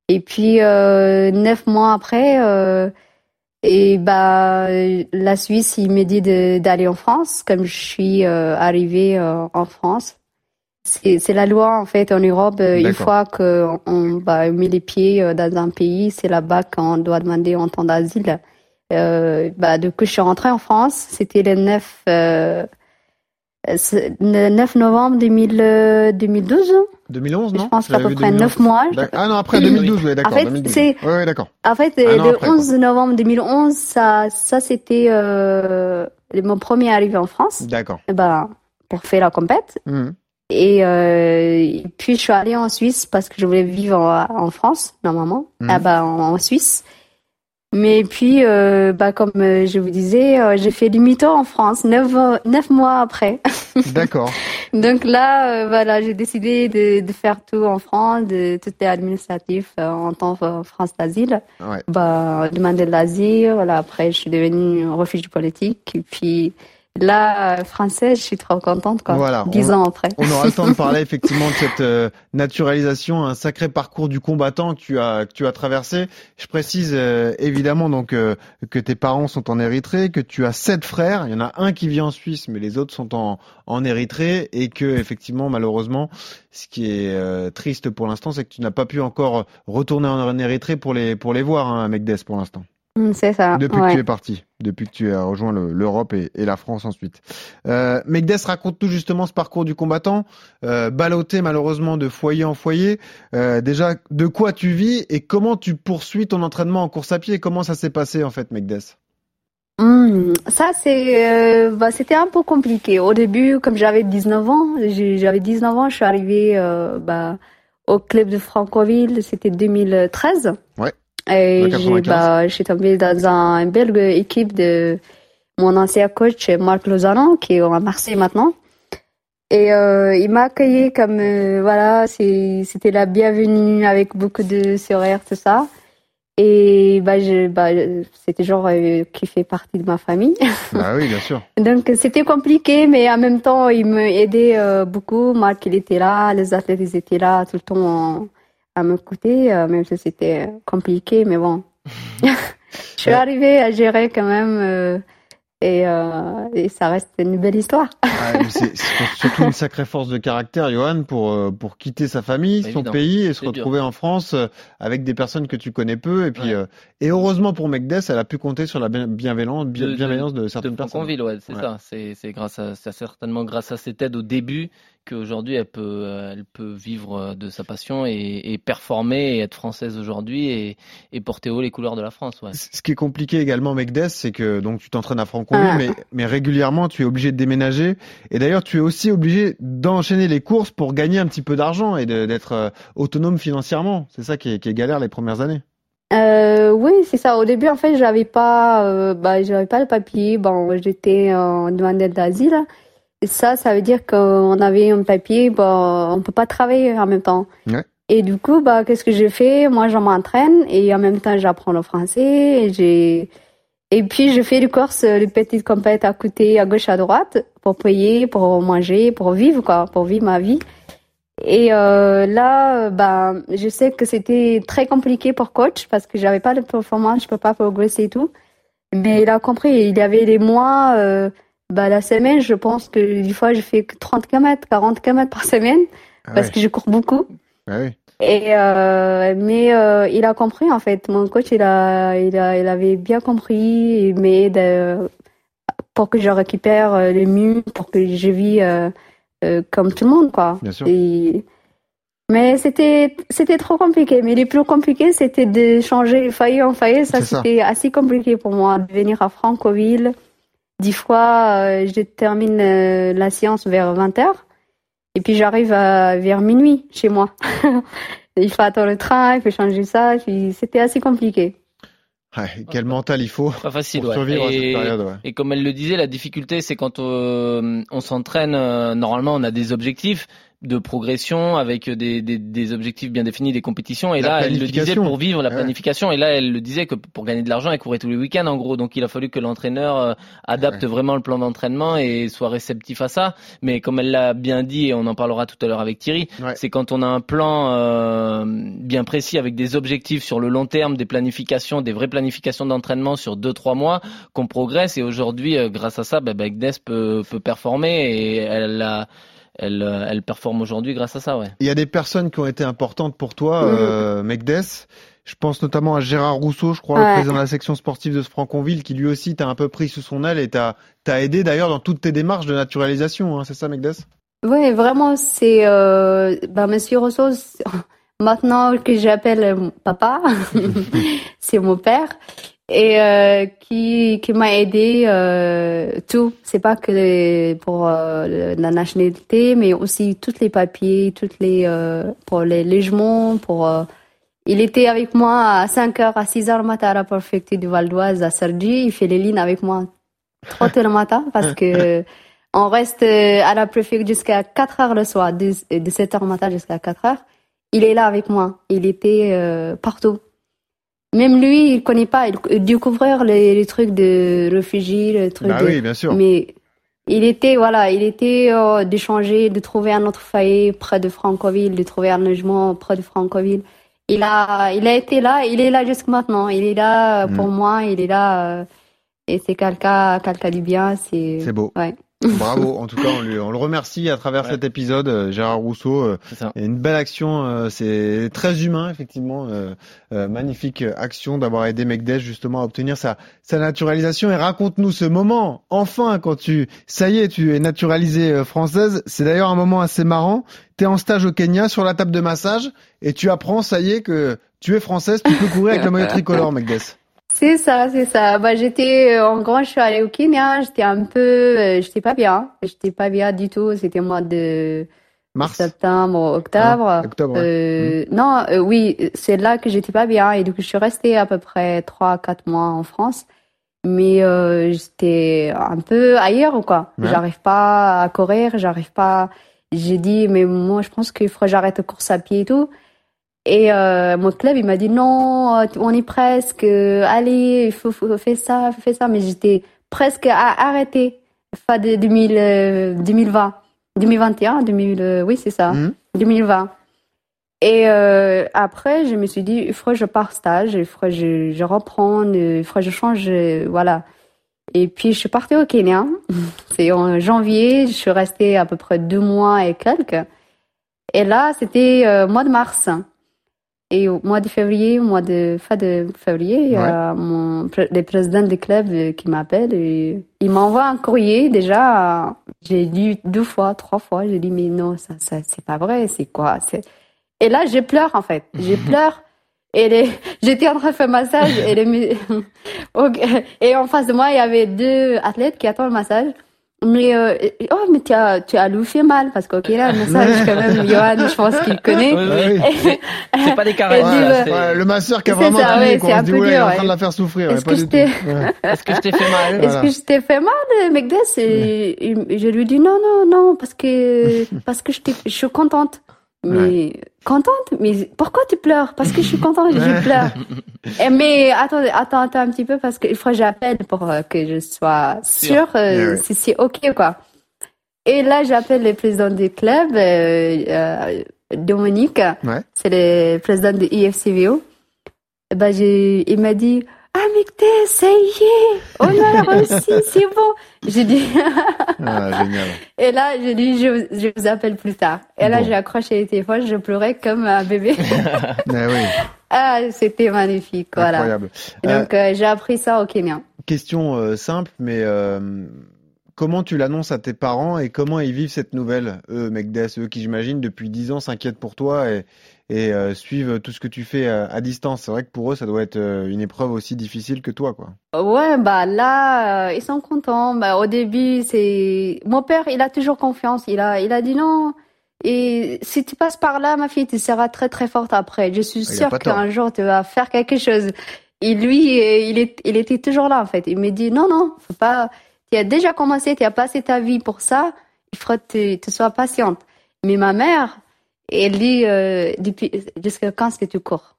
Speaker 8: Et puis euh, neuf mois après. Euh, et bah la Suisse, il m'a dit d'aller en France, comme je suis euh, arrivée euh, en France. C'est c'est la loi en fait en Europe. euh, une fois qu'on on, bah, met les pieds euh, dans un pays, c'est là-bas qu'on doit demander en temps d'asile. Euh, bah, du coup, je suis rentrée en France. C'était le 9, euh, c'est le 9 novembre 2000, euh, 2012.
Speaker 3: 2011, non
Speaker 8: Je pense qu'à peu près
Speaker 3: 2011.
Speaker 8: 9 mois.
Speaker 3: Ah non, après 2012, oui, d'accord.
Speaker 8: En fait,
Speaker 3: 2012.
Speaker 8: c'est-
Speaker 3: Ouais, ouais, d'accord.
Speaker 8: En fait, euh, le
Speaker 3: après, quoi.
Speaker 8: 11 novembre 2011, ça, ça c'était euh, mon premier arrivé en France.
Speaker 3: D'accord.
Speaker 8: Ben, pour faire la compète.
Speaker 3: Mhm.
Speaker 8: Et, euh, puis je suis allée en Suisse parce que je voulais vivre en, en France normalement, bah, en, en Suisse. Mais puis, euh, bah, comme euh, je vous disais, euh, j'ai fait demi-tour en France neuf, neuf mois après.
Speaker 3: D'accord.
Speaker 8: Donc là, voilà, j'ai décidé de, de faire tout en France, de tout est administratif en tant que France d'asile.
Speaker 3: Ouais.
Speaker 8: Bah, demander de l'asile. Là, après, je suis devenue refuge politique. Et puis là, euh, française, je suis trop contente, quoi.
Speaker 3: Voilà,
Speaker 8: Dix
Speaker 3: on-
Speaker 8: ans après.
Speaker 3: On aura le temps de parler effectivement de cette euh, naturalisation, un sacré parcours du combattant que tu as que tu as traversé. Je précise euh, évidemment donc euh, que tes parents sont en Érythrée, que tu as sept frères. Il y en a un qui vit en Suisse, mais les autres sont en en Érythrée et que effectivement malheureusement, ce qui est euh, triste pour l'instant, c'est que tu n'as pas pu encore retourner en, Érythrée pour les pour les voir, hein, Megdes, pour l'instant.
Speaker 8: Mm, C'est ça.
Speaker 3: Depuis
Speaker 8: ouais.
Speaker 3: que tu es parti, depuis que tu as rejoint le- l'Europe et, et la France ensuite. Euh, Megdes, raconte-nous justement ce parcours du combattant, euh, ballotté malheureusement de foyer en foyer. Euh, déjà, de quoi tu vis et comment tu poursuis ton entraînement en course à pied Comment ça s'est passé en fait, Megdes
Speaker 8: Hmm, ça, c'est, euh, bah, c'était un peu compliqué. Au début, comme j'avais 19 ans, j'avais 19 ans, je suis arrivée euh, bah, au club de Francoville, c'était 2013.
Speaker 3: Ouais.
Speaker 8: Et j'ai,
Speaker 3: 95.
Speaker 8: bah, je suis tombée dans un, une belle équipe de mon ancien coach, Marc Lozano, qui est à Marseille maintenant. Et euh, il m'a accueilli comme, euh, voilà, c'était la bienvenue avec beaucoup de sourires, tout ça. Et bah, je, bah, c'était genre euh, qui fait partie de ma famille.
Speaker 3: Bah oui, bien sûr.
Speaker 8: Donc c'était compliqué, mais en même temps, il m'aidait euh, beaucoup. Marc, il était là, les athlètes, ils étaient là tout le temps en- à m'écouter, euh, même si c'était compliqué, mais bon. Je suis arrivée à gérer quand même, euh, et, euh, et ça reste une belle histoire.
Speaker 3: C'est surtout une sacrée force de caractère, Johan, pour pour quitter sa famille, son pays et se
Speaker 4: dur.
Speaker 3: retrouver en France avec des personnes que tu connais peu. Et puis
Speaker 4: Ouais.
Speaker 3: euh, et heureusement pour Megdes, elle a pu compter sur la bien- bienveillance, bien-
Speaker 4: De- de-
Speaker 3: bienveillance de
Speaker 4: de
Speaker 3: certaines personnes.
Speaker 4: Franconville, ouais, c'est
Speaker 3: Ouais.
Speaker 4: ça. C'est, c'est grâce à, c'est certainement grâce à cette aide au début qu'aujourd'hui elle peut, euh, elle peut vivre euh, de sa passion et, et performer et être française aujourd'hui et, et porter haut les couleurs de la France, ouais.
Speaker 3: Ce qui est compliqué également, Megdes, c'est que donc tu t'entraînes à Franconville,
Speaker 8: Ah.
Speaker 3: mais, mais régulièrement tu es obligé de déménager. Et d'ailleurs, tu es aussi obligé d'enchaîner les courses pour gagner un petit peu d'argent et d'être euh, autonome financièrement. C'est ça qui est, qui est galère les premières années.
Speaker 8: Euh, oui, c'est ça. Au début, en fait, j'avais pas, euh, bah, j'avais pas le papier. Bon, j'étais en demandeur d'asile. Ça, ça veut dire qu'on avait un papier, bah, on peut pas travailler en même temps.
Speaker 3: Ouais.
Speaker 8: Et du coup, bah, qu'est-ce que j'ai fait? Moi, je m'entraîne et en même temps, j'apprends le français. Et j'ai et puis, je fais des courses, les petites compètes à côté, à gauche, à droite, pour payer, pour manger, pour vivre, quoi, pour vivre ma vie. Et euh, là, bah, je sais que c'était très compliqué pour coach parce que j'avais pas de performance, je peux pas progresser et tout. Mais il a compris, il y avait des mois, euh, bah, la semaine, je pense que des fois, je fais que 30 km, 40 km par semaine
Speaker 3: Ah
Speaker 8: parce
Speaker 3: ouais.
Speaker 8: que je cours beaucoup.
Speaker 3: Ah oui.
Speaker 8: Et euh, mais euh, il a compris en fait. Mon coach, il a, il a, il avait bien compris. Il m'aide euh, pour que je récupère les mieux, pour que je vis comme tout le monde, quoi.
Speaker 3: Bien sûr.
Speaker 8: Et- Mais c'était, c'était trop compliqué. Mais le plus compliqué, c'était de changer foyer en
Speaker 3: C'est ça.
Speaker 8: c'était assez compliqué pour moi de venir à Francoville. Dix fois, euh, je termine euh, la séance vers 20h. Et puis j'arrive vers minuit chez moi. il faut attendre le train, il faut changer ça. C'était assez compliqué.
Speaker 3: Ouais, quel mental il faut
Speaker 4: Pas facile,
Speaker 3: pour
Speaker 4: ouais.
Speaker 3: survivre à cette
Speaker 4: Et-
Speaker 3: période. Ouais.
Speaker 4: Et comme elle le disait, la difficulté, c'est quand euh, on s'entraîne, normalement, on a des objectifs de progression avec des, des, des objectifs bien définis, des compétitions. Et
Speaker 3: La
Speaker 4: là, elle le disait pour vivre la
Speaker 3: Ouais.
Speaker 4: planification. Et là, elle le disait que pour gagner de l'argent, elle courait tous les week-ends, en gros. Donc, il a fallu que l'entraîneur euh, adapte
Speaker 3: Ouais.
Speaker 4: vraiment le plan d'entraînement et soit réceptif à ça. Mais comme elle l'a bien dit, et on en parlera tout à l'heure avec Thierry,
Speaker 3: Ouais.
Speaker 4: c'est quand on a un plan euh, bien précis avec des objectifs sur le long terme, des planifications, des vraies planifications d'entraînement sur deux trois mois qu'on progresse. Et aujourd'hui, euh, grâce à ça, bah, peut, peut performer et elle a, elle, euh, elle performe aujourd'hui grâce à ça, ouais.
Speaker 3: Il y a des personnes qui ont été importantes pour toi,
Speaker 8: Mhm.
Speaker 3: euh, Megdes. Je pense notamment à Gérard Rousseau, je crois, le président de la section sportive de ce Franconville, qui lui aussi t'a un peu pris sous son aile et t'a t'a aidé d'ailleurs dans toutes tes démarches de naturalisation. Hein, c'est ça, Megdes
Speaker 8: Oui, vraiment, c'est euh, ben, Monsieur Rousseau, maintenant que j'appelle papa, c'est mon père, et euh, qui, qui m'a aidé euh, tout. C'est pas que pour euh, la nationalité, mais aussi tous les papiers, toutes les euh, pour les logements, pour euh, il était avec moi à 5h, à 6h le matin à la préfecture du Val d'Oise, à Sergi. Il fait les lignes avec moi trop tôt le matin parce que on reste à la préfecture jusqu'à 4 heures le soir, de, de 7 heures le matin jusqu'à 4 heures. Il est là avec moi. Il était euh, partout. Même lui, il connaît pas. Il, découvrir les, les trucs de réfugiés, les trucs
Speaker 3: Bah
Speaker 8: de...
Speaker 3: oui, bien sûr.
Speaker 8: Mais il était, voilà, il était euh, d'échanger, de trouver un autre foyer près de Francoville, de trouver un logement près de Francoville. Il a, il a été là, il est là jusqu'à maintenant. Il est là euh, pour
Speaker 3: Mm.
Speaker 8: moi, il est là. euh, et c'est quelqu'un, quelqu'un du bien. C'est,
Speaker 3: C'est beau.
Speaker 8: Ouais.
Speaker 3: Bravo. En tout cas, on, lui, on le remercie à travers
Speaker 4: Ouais.
Speaker 3: cet épisode, euh, Gérard Rousseau. euh. Et une belle action, euh, c'est très humain effectivement, magnifique action d'avoir aidé Megdesh justement à obtenir sa, sa naturalisation. Et raconte-nous ce moment, enfin quand tu, ça y est, tu es naturalisée française. C'est d'ailleurs un moment assez marrant. Tu es en stage au Kenya sur la table de massage et tu apprends, ça y est, que tu es française, tu peux courir avec le maillot tricolore, Megdes.
Speaker 8: C'est ça, c'est ça. Bah, j'étais, euh, en grand, je suis allée au Kenya. J'étais un peu, euh, j'étais pas bien. J'étais pas bien du tout. C'était mois de
Speaker 3: Mars,
Speaker 8: septembre, octobre.
Speaker 3: Ah, octobre. ouais.
Speaker 8: Euh, non, euh, oui, c'est là que j'étais pas bien et du coup je suis restée à peu près trois, quatre mois en France. Mais euh, j'étais un peu ailleurs ou quoi.
Speaker 3: Ouais.
Speaker 8: J'arrive pas à courir, j'arrive pas. J'ai dit mais moi je pense qu'il faut que j'arrête la course à pied et tout. Et euh, mon club il m'a dit non, euh, on est presque. euh, Allez, il faut, faut faire ça, faut faire ça. Mais j'étais presque à arrêter fin de 2000, euh, 2020, 2021, 2000, euh, oui c'est ça.
Speaker 3: Mhm.
Speaker 8: 2020. Et euh, après, je me suis dit, il faut que je partage, il faut que je, je reprends, il faut que je change, euh, voilà. Et puis, je suis partie au Kenya. C'est en janvier, je suis restée à peu près deux mois et quelques. Et là, c'était euh, mois de mars. Et au mois de février, au mois de fin de février, il y a mon le président du club euh, qui m'appelle et il m'envoie un courrier. Déjà, j'ai lu deux fois, trois fois. J'ai dit mais non, ça, ça c'est pas vrai. C'est quoi Et là, je pleure en fait. Je pleure. Et les... j'étais en train de faire massage et, les... et en face de moi, il y avait deux athlètes qui attendent le massage. Mais, euh, oh, mais tu as, tu as louffé mal, parce qu'ok là, le message, quand même, Johan, je pense qu'il connaît.
Speaker 4: Oui, oui. C'est pas des caresses.
Speaker 8: ouais.
Speaker 3: Ouais, le masseur qui a vraiment
Speaker 8: ça, ouais, c'est
Speaker 3: On
Speaker 8: un
Speaker 3: se dit,
Speaker 8: peu
Speaker 3: ouais, il est en
Speaker 8: dur,
Speaker 3: train de
Speaker 8: ouais.
Speaker 3: la faire souffrir.
Speaker 8: Est-ce
Speaker 3: ouais,
Speaker 8: que je t'ai-.
Speaker 3: Ouais.
Speaker 4: Est-ce que je t'ai fait mal?
Speaker 8: Est-ce
Speaker 3: Voilà.
Speaker 8: que je t'ai fait mal, Megdes Et il- je lui dis non, non, non, parce que, parce que je, t'ai- je suis contente. Mais contente Mais pourquoi tu pleures? Parce que je suis contente, je pleure. Et mais attends, attends, attends un petit peu parce qu'il faut que j'appelle pour euh, que je sois sûre euh, si c'est ok quoi. Et là, j'appelle le président du club, euh, euh, Dominique.
Speaker 3: Ouais.
Speaker 8: C'est le président de IFCVO. Et ben, j'ai, il m'a dit, ah, Mekte, ça y est, on a réussi, c'est bon. J'ai dit,
Speaker 3: Ah, génial.
Speaker 8: et là, j'ai dit, je, vous- je vous appelle plus tard. Et là,
Speaker 3: Bon.
Speaker 8: j'ai accroché le téléphone, je pleurais comme un bébé.
Speaker 3: Mais oui,
Speaker 8: ah, c'était magnifique, voilà.
Speaker 3: incroyable.
Speaker 8: Donc, euh, j'ai appris ça au Kenya.
Speaker 3: Question euh, simple, mais euh, comment tu l'annonces à tes parents et comment ils vivent cette nouvelle Eux, Megdes, eux qui j'imagine depuis 10 ans s'inquiètent pour toi et, et euh, suivent tout ce que tu fais à distance? C'est vrai que pour eux, ça doit être euh, une épreuve aussi difficile que toi, quoi.
Speaker 8: Ouais, bah là, euh, ils sont contents. Bah, au début, c'est mon père, il a toujours confiance. Il a, il a dit non. Et si tu passes par là, ma fille, tu seras très très forte après. Je suis
Speaker 3: Il a
Speaker 8: sûre qu'un jour tu vas faire quelque chose. Et lui, il est, il était toujours là en fait. Il me dit non non, faut pas. Tu as déjà commencé, tu as passé ta vie pour ça. Il faut que tu, sois patiente. Mais ma mère, elle dit euh, depuis jusqu'à quand est-ce que tu cours?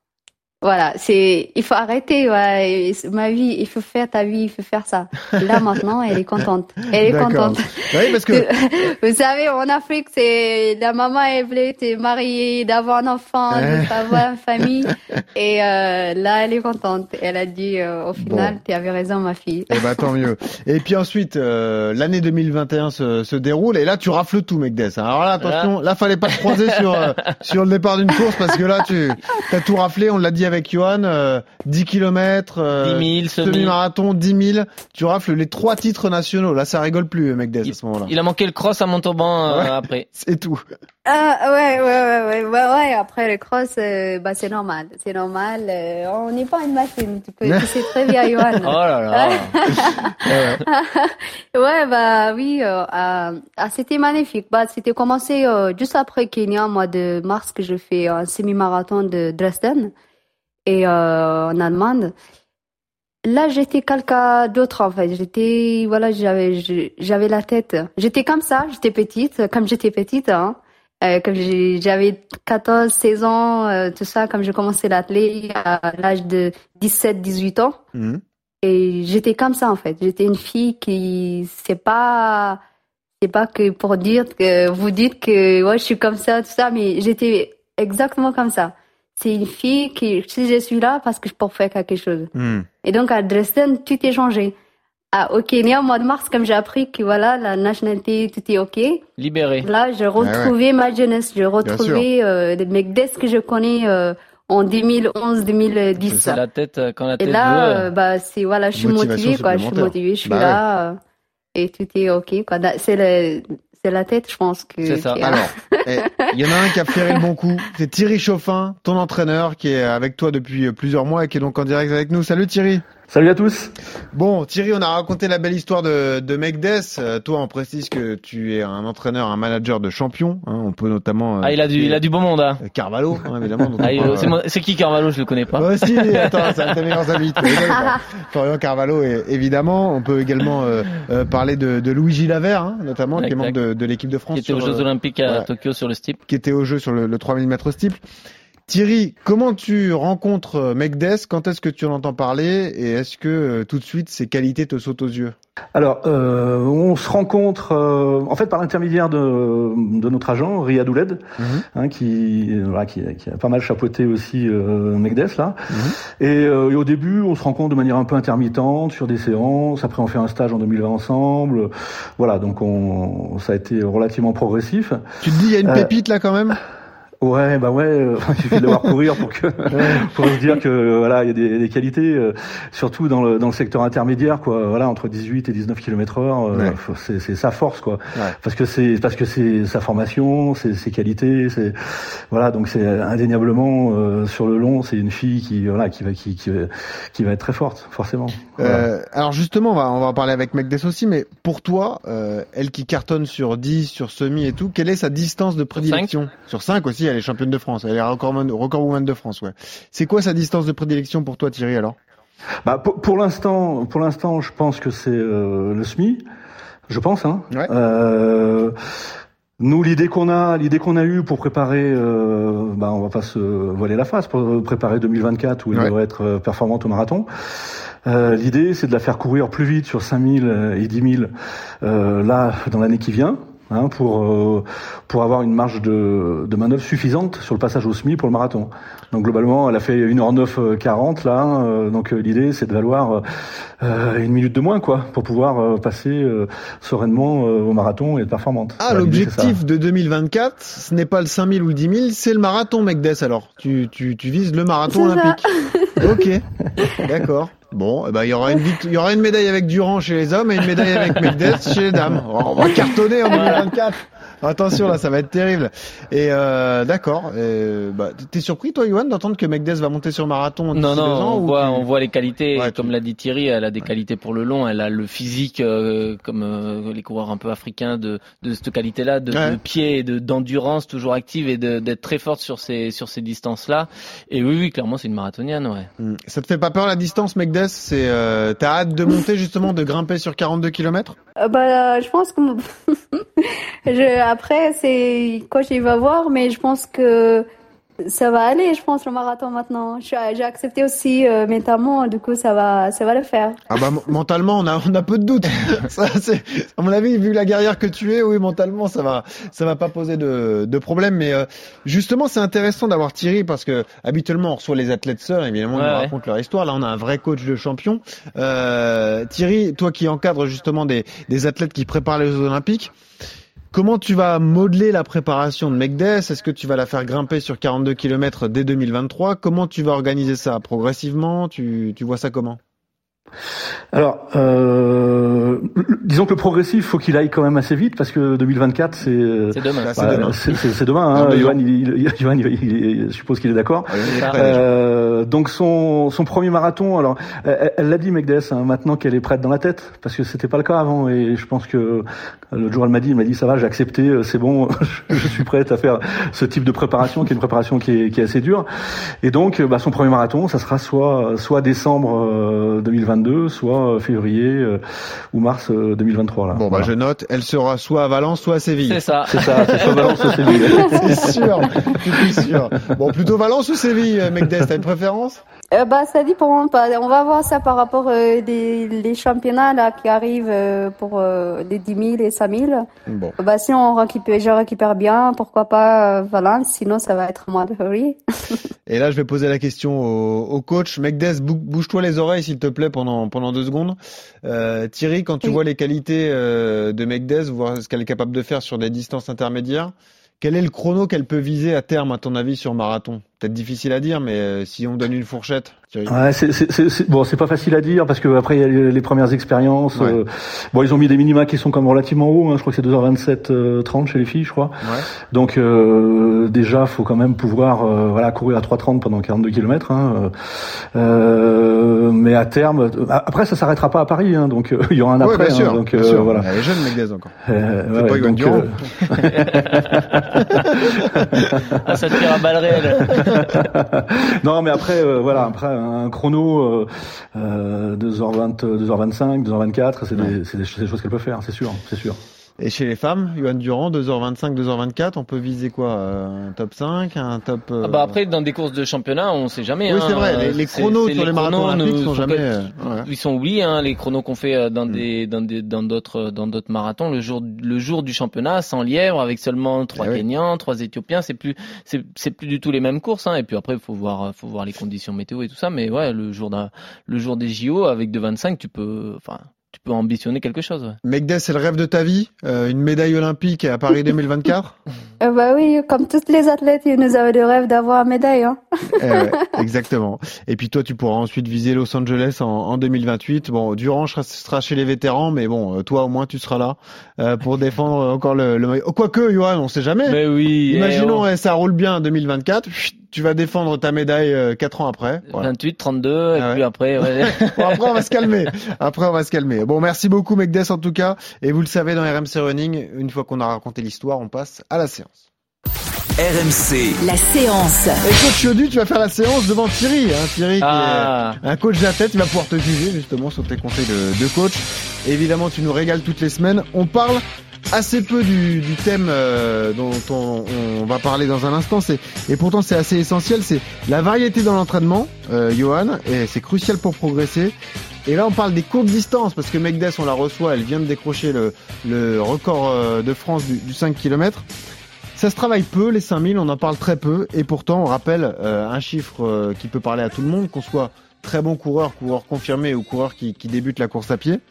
Speaker 8: Voilà, c'est, il faut arrêter, ouais, ma vie, il faut faire ta vie, il faut faire ça. Là, maintenant, elle est contente. Elle est
Speaker 3: D'accord.
Speaker 8: contente.
Speaker 3: Oui, parce que
Speaker 8: Vous savez, en Afrique, c'est, la maman, elle voulait te marier, d'avoir un enfant, de avoir une famille. Et, euh, là, elle est contente. Elle a dit, euh, au final,
Speaker 3: Bon.
Speaker 8: tu avais raison, ma fille.
Speaker 3: Eh ben, tant mieux. Et puis ensuite, euh, l'année 2021 se, se déroule et là, tu rafles tout, Megdes. Alors là, attention, là, fallait pas te croiser sur euh, sur le départ d'une course parce que là, tu as tout raflé. On l'a dit avec Johan, euh, 10 km, euh,
Speaker 4: 10 000, semi.
Speaker 3: semi-marathon, 10 000. Tu rafles les trois titres nationaux. Là, ça rigole plus, Megdes, à ce moment-là.
Speaker 4: Il a manqué le cross à Montauban euh,
Speaker 3: Ouais.
Speaker 4: après.
Speaker 3: C'est tout.
Speaker 8: Ah, ouais, ouais, ouais, ouais, ouais, ouais. Après le cross, euh, bah, c'est normal. C'est normal. euh, on n'est pas une machine. Tu peux, tu sais très bien, Johan.
Speaker 4: Oh là là.
Speaker 8: Ouais, bah oui, euh, euh, ah, c'était magnifique. Bah, c'était commencé euh, juste après Kenya, mois de mars, que je fais un semi-marathon de Dresden et euh, en Allemagne. Là, j'étais quelqu'un d'autre en fait. J'étais, voilà, j'avais, j'avais la tête. J'étais comme ça. J'étais petite, comme j'étais petite. Hein. Euh, comme j'avais 14, 16 ans, euh, tout ça, comme j'ai commencé l'athlète à l'âge de 17, 18 ans.
Speaker 3: Mhm.
Speaker 8: Et j'étais comme ça en fait. J'étais une fille qui c'est pas c'est pas que pour dire que vous dites que ouais je suis comme ça tout ça, mais j'étais exactement comme ça. C'est une fille qui si je suis là parce que je peux faire quelque chose.
Speaker 3: Mhm.
Speaker 8: Et donc à Dresden tout est changé. À, au Kenya au mois de mars comme j'ai appris que voilà la nationalité tout est ok.
Speaker 4: Libéré.
Speaker 8: Là j'ai retrouvé ma jeunesse, j'ai retrouvé euh, mecs d'Est que je connais euh, en 2011-2010.
Speaker 4: C'est la tête euh, quand la
Speaker 8: Et
Speaker 4: tête
Speaker 8: là,
Speaker 4: veut.
Speaker 8: euh, bah, c'est, voilà, je suis motivée, quoi. Je suis motivée, je suis
Speaker 3: Bah
Speaker 8: là, euh, et tout est ok, quoi. Da- C'est la tête, je pense que.
Speaker 4: C'est ça.
Speaker 3: Alors, il y en a un qui a flairé le bon coup. C'est Thierry Chauffin, ton entraîneur, qui est avec toi depuis plusieurs mois et qui est donc en direct avec nous. Salut Thierry.
Speaker 10: Salut à tous.
Speaker 3: Bon, Thierry, on a raconté la belle histoire de, de Megdes. Euh, toi, on précise que tu es un entraîneur, un manager de champion. hein. On peut notamment. euh,
Speaker 4: Ah, il a du, il a du beau monde. Hein.
Speaker 3: euh, Carvalho, hein, évidemment.
Speaker 4: Ah, c'est
Speaker 3: euh,
Speaker 4: qui Carvalho? Je le connais pas.
Speaker 3: Ouais, si, attends, c'est un de tes meilleurs amis. Florian Carvalho, et- évidemment. On peut également euh, euh, parler de, de Louis Gilavert, hein, notamment, qui est membre de, de l'équipe de France.
Speaker 4: Qui était aux Jeux Olympiques à
Speaker 3: voilà.
Speaker 4: Tokyo sur le steep.
Speaker 3: qui était au jeu sur le, le 3000 mètres steeple. Thierry, comment tu rencontres euh, Megdes? Quand est-ce que tu en entends parler? Et est-ce que euh, tout de suite ses qualités te sautent aux yeux?
Speaker 10: Alors, euh, on se rencontre euh, en fait par l'intermédiaire de, de notre agent Riyad Ouled, hein, qui, euh, voilà, qui, qui a pas mal chapeauté aussi euh, Megdes là. Et, euh, et au début, on se rencontre de manière un peu intermittente sur des séances. Après, on fait un stage en 2020 ensemble. Voilà, donc on, ça a été relativement progressif.
Speaker 3: Tu te dis, il y a une pépite là quand même?
Speaker 10: Ouais, bah ouais, euh, il suffit de courir pour que pour se dire que voilà, il y a des, des qualités, euh, surtout dans le dans le secteur intermédiaire, quoi. Voilà, entre 18 et 19 km/h, euh,
Speaker 3: Ouais.
Speaker 10: faut- c'est c'est sa force, quoi.
Speaker 3: Ouais.
Speaker 10: Parce que c'est parce que c'est sa formation, c'est ses qualités, c'est voilà, donc c'est indéniablement euh, sur le long, c'est une fille qui voilà qui va qui qui va, qui va être très forte, forcément. Voilà.
Speaker 3: Euh, alors justement, on va, on va en parler avec Megdes aussi, mais pour toi, euh, elle qui cartonne sur 10, sur semi et tout, quelle est sa distance de prédilection? Sur 5 aussi, elle est championne de France, elle est recordwoman recordwoman de France, ouais. C'est quoi sa distance de prédilection pour toi Thierry alors?
Speaker 10: Bah, pour, pour l'instant, pour l'instant, je pense que c'est euh, le SMI. Je pense. Hein.
Speaker 3: Ouais.
Speaker 10: Euh, nous, l'idée qu'on a, l'idée qu'on a eue pour préparer, euh, bah, on va pas se voiler la face, pour préparer 2024 où elle
Speaker 3: Ouais.
Speaker 10: devrait être euh, performante au marathon. Euh, l'idée, c'est de la faire courir plus vite sur 5000 et 10 000 euh, là dans l'année qui vient. Hein, pour euh, pour avoir une marge de, de manœuvre suffisante sur le passage au SMI pour le marathon. Donc globalement, elle a fait 1h09 40 là. euh, donc euh, l'idée c'est de valoir euh, une minute de moins quoi pour pouvoir euh, passer euh, sereinement euh, au marathon et être performante.
Speaker 3: Ah, l'objectif de 2024, ce n'est pas le 5000 ou le 10 000, c'est le marathon Megdes alors. Tu, tu, tu vises le marathon olympique. ok, d'accord. Bon, eh ben, il y aura une il y aura une médaille avec Durand chez les hommes et une médaille avec Megdes chez les dames. On va cartonner en 2024. Attention là, ça va être terrible. Et euh, d'accord. euh, bah, T'es surpris toi, Johan, d'entendre que Megdes va monter sur marathon
Speaker 4: Non, non,
Speaker 3: ans,
Speaker 4: on
Speaker 3: ou
Speaker 4: voit,
Speaker 3: tu-
Speaker 4: on voit les qualités.
Speaker 3: Ouais,
Speaker 4: comme
Speaker 3: tu-
Speaker 4: l'a dit Thierry, elle a des qualités pour le long. Elle a le physique, euh, comme euh, les coureurs un peu africains, de, de cette qualité-là, de,
Speaker 3: Ouais.
Speaker 4: de pied et de d'endurance toujours active et d'être très forte sur ces sur ces distances-là. Et oui, oui, clairement, c'est une marathonienne, ouais.
Speaker 3: Hmm. Ça te fait pas peur la distance, Megdes C'est euh, t'as hâte de monter justement, de grimper sur 42 km
Speaker 8: Euh, bah, je pense que je, après, c'est quand j'y vais voir, mais je pense que ça va aller, je pense, le marathon maintenant. J'ai accepté aussi euh, mentalement, du coup, ça va, ça va le faire.
Speaker 3: Ah bah mentalement on a on a peu de doutes. ça c'est à mon avis vu la guerrière que tu es, oui mentalement ça va ça va pas poser de de problème mais euh, justement c'est intéressant d'avoir Thierry parce que habituellement on reçoit les athlètes seuls évidemment ils
Speaker 4: Ouais,
Speaker 3: nous
Speaker 4: ouais.
Speaker 3: racontent leur histoire. Là on a un vrai coach de champion. Euh, Thierry, toi qui encadres justement des des athlètes qui préparent les Jeux olympiques Comment tu vas modeler la préparation de Megdes Est-ce que tu vas la faire grimper sur 42 km dès 2023 Comment tu vas organiser ça? Progressivement? Tu, tu vois ça comment?
Speaker 10: Alors, euh, disons que le progressif, faut qu'il aille quand même assez vite parce que 2024, c'est
Speaker 4: C'est demain.
Speaker 3: Bah, c'est
Speaker 10: Bah,
Speaker 3: demain.
Speaker 10: Hein. Johan, il, il, Johan, il- il- il- je suppose qu'il est d'accord.
Speaker 4: ça.
Speaker 10: Euh, donc son son premier marathon, alors elle l'a dit Megdes, hein, maintenant qu'elle est prête dans la tête, parce que c'était pas le cas avant. Et je pense que l'autre jour elle m'a dit, elle m'a dit ça va, j'ai accepté, euh, c'est bon, je, suis prête à faire ce type de préparation, qui est une préparation qui est, qui est assez dure. Et donc euh, bah, son premier marathon, ça sera soit soit décembre euh, 2022, soit euh, février euh, ou mars euh, 2023 là.
Speaker 3: Bon, bah,
Speaker 10: Voilà.
Speaker 3: je note, elle sera soit à Valence, soit à Séville.
Speaker 4: C'est ça.
Speaker 10: C'est ça, c'est soit Valence, soit Séville.
Speaker 3: C'est sûr, je suis sûr. Bon, plutôt Valence ou Séville, euh, Megdes, t'as une préférence?
Speaker 8: Euh, bah, ça dépend. pas- On va voir ça par rapport euh, des les championnats là qui arrivent euh, pour euh, les 10 000 et 5 000.
Speaker 3: Bon.
Speaker 8: Bah, si on récupère, je récupère bien, pourquoi pas euh, Valence, sinon ça va être mois de février.
Speaker 3: Et là, je vais poser la question au, au coach. Megdes, bou- bouge-toi les oreilles, s'il te plaît, pendant, pendant deux secondes. Euh, Thierry, quand tu
Speaker 8: Oui.
Speaker 3: vois les qualités euh, de Megdes, voir ce qu'elle est capable de faire sur des distances intermédiaires, quel est le chrono qu'elle peut viser à terme, à ton avis, sur marathon? Peut-être difficile à dire, mais euh, si on donne une fourchette.
Speaker 10: Ouais, c'est, c'est, c'est- c'est- bon, c'est pas facile à dire parce que après il y a les, les premières expériences.
Speaker 3: Ouais.
Speaker 10: euh, bon, ils ont mis des minima qui sont comme relativement hauts. Hein, je crois que c'est 2h27 euh, 30 chez les filles, je crois.
Speaker 3: Ouais.
Speaker 10: Donc euh, déjà, faut quand même pouvoir euh, voilà courir à 3h30 pendant 42 km. Hein, euh, euh, mais à terme, euh, après ça s'arrêtera pas à Paris. Hein, donc euh, il y aura un
Speaker 3: Ouais,
Speaker 10: après.
Speaker 3: bien sûr.
Speaker 10: hein, donc
Speaker 3: bien
Speaker 10: euh,
Speaker 3: sûr.
Speaker 10: voilà.
Speaker 3: Elle est jeune, Megdes, encore.
Speaker 10: Euh,
Speaker 3: C'est
Speaker 10: ouais,
Speaker 3: pas
Speaker 10: donc.
Speaker 4: Ah, ça tire à balles réelles.
Speaker 10: non, mais après, euh, voilà, après un chrono euh, euh, 2h20, 2h25, 2h24, c'est des, c'est des, c'est des choses qu'elle peut faire, c'est sûr, c'est sûr.
Speaker 3: Et chez les femmes, Johan Durand, 2h25, 2h24, on peut viser quoi euh, Un top 5, un top... euh,
Speaker 4: Ah bah après, dans des courses de championnat, on sait jamais.
Speaker 3: Oui,
Speaker 4: hein.
Speaker 3: c'est vrai, les, les chronos sur les, marathons olympiques
Speaker 4: ne
Speaker 3: sont
Speaker 4: sont
Speaker 3: jamais...
Speaker 4: que-
Speaker 3: euh, ouais.
Speaker 4: Ils sont oubliés, hein, les chronos qu'on fait euh, dans des dans des dans d'autres dans d'autres marathons le jour le jour du championnat sans lièvre avec seulement trois
Speaker 3: Eh.
Speaker 4: Kenyans, trois Éthiopiens, c'est plus c'est c'est plus du tout les mêmes courses hein. et puis après faut voir faut voir les conditions météo et tout ça mais ouais le jour d'un le jour des JO avec de 25 tu peux enfin tu peux ambitionner quelque chose. Ouais.
Speaker 3: Megdes, c'est le rêve de ta vie euh, Une médaille olympique à Paris 2024
Speaker 8: Euh, bah oui, comme tous les athlètes, nous avons le rêve d'avoir une médaille. Hein.
Speaker 3: Eh ouais, exactement. Et puis toi, tu pourras ensuite viser Los Angeles en, en 2028. Bon, Durand sera, sera chez les vétérans, mais bon, euh, toi au moins tu seras là euh, pour défendre encore le, le maillot. Quoique, Johan, on sait jamais.
Speaker 4: Mais oui.
Speaker 3: Imaginons,
Speaker 4: eh,
Speaker 3: eh, ça roule bien en 2024. chut, Tu vas défendre ta médaille euh, quatre ans après.
Speaker 4: oh,
Speaker 3: Voilà.
Speaker 4: 28, 32, et
Speaker 3: Ah ouais.
Speaker 4: puis après, ouais.
Speaker 3: Bon, après, on va se calmer. Après, on va se calmer. Bon, merci beaucoup, Megdes, en tout cas. Et vous le savez, dans RMC Running, une fois qu'on a raconté l'histoire, on passe à la séance.
Speaker 1: RMC,
Speaker 2: La séance.
Speaker 3: Et coach Yodu, tu vas faire la séance devant Thierry. Hein, Thierry, qui
Speaker 4: Ah.
Speaker 3: est un coach d'athlète, il va pouvoir te juger justement sur tes conseils de, de coach. Évidemment, tu nous régales toutes les semaines. On parle assez peu du, du thème euh, dont on, on va parler dans un instant. C'est et pourtant c'est assez essentiel. C'est la variété dans l'entraînement, euh, Johan, et c'est crucial pour progresser. Et là, on parle des courtes distances parce que Megdes, on la reçoit, elle vient de décrocher le, le record euh, de France du, du 5 km. Ça se travaille peu, les 5000, on en parle très peu, et pourtant on rappelle euh, un chiffre euh, qui peut parler à tout le monde, qu'on soit très bon coureur, coureur confirmé ou coureur qui, qui débute la course à pied.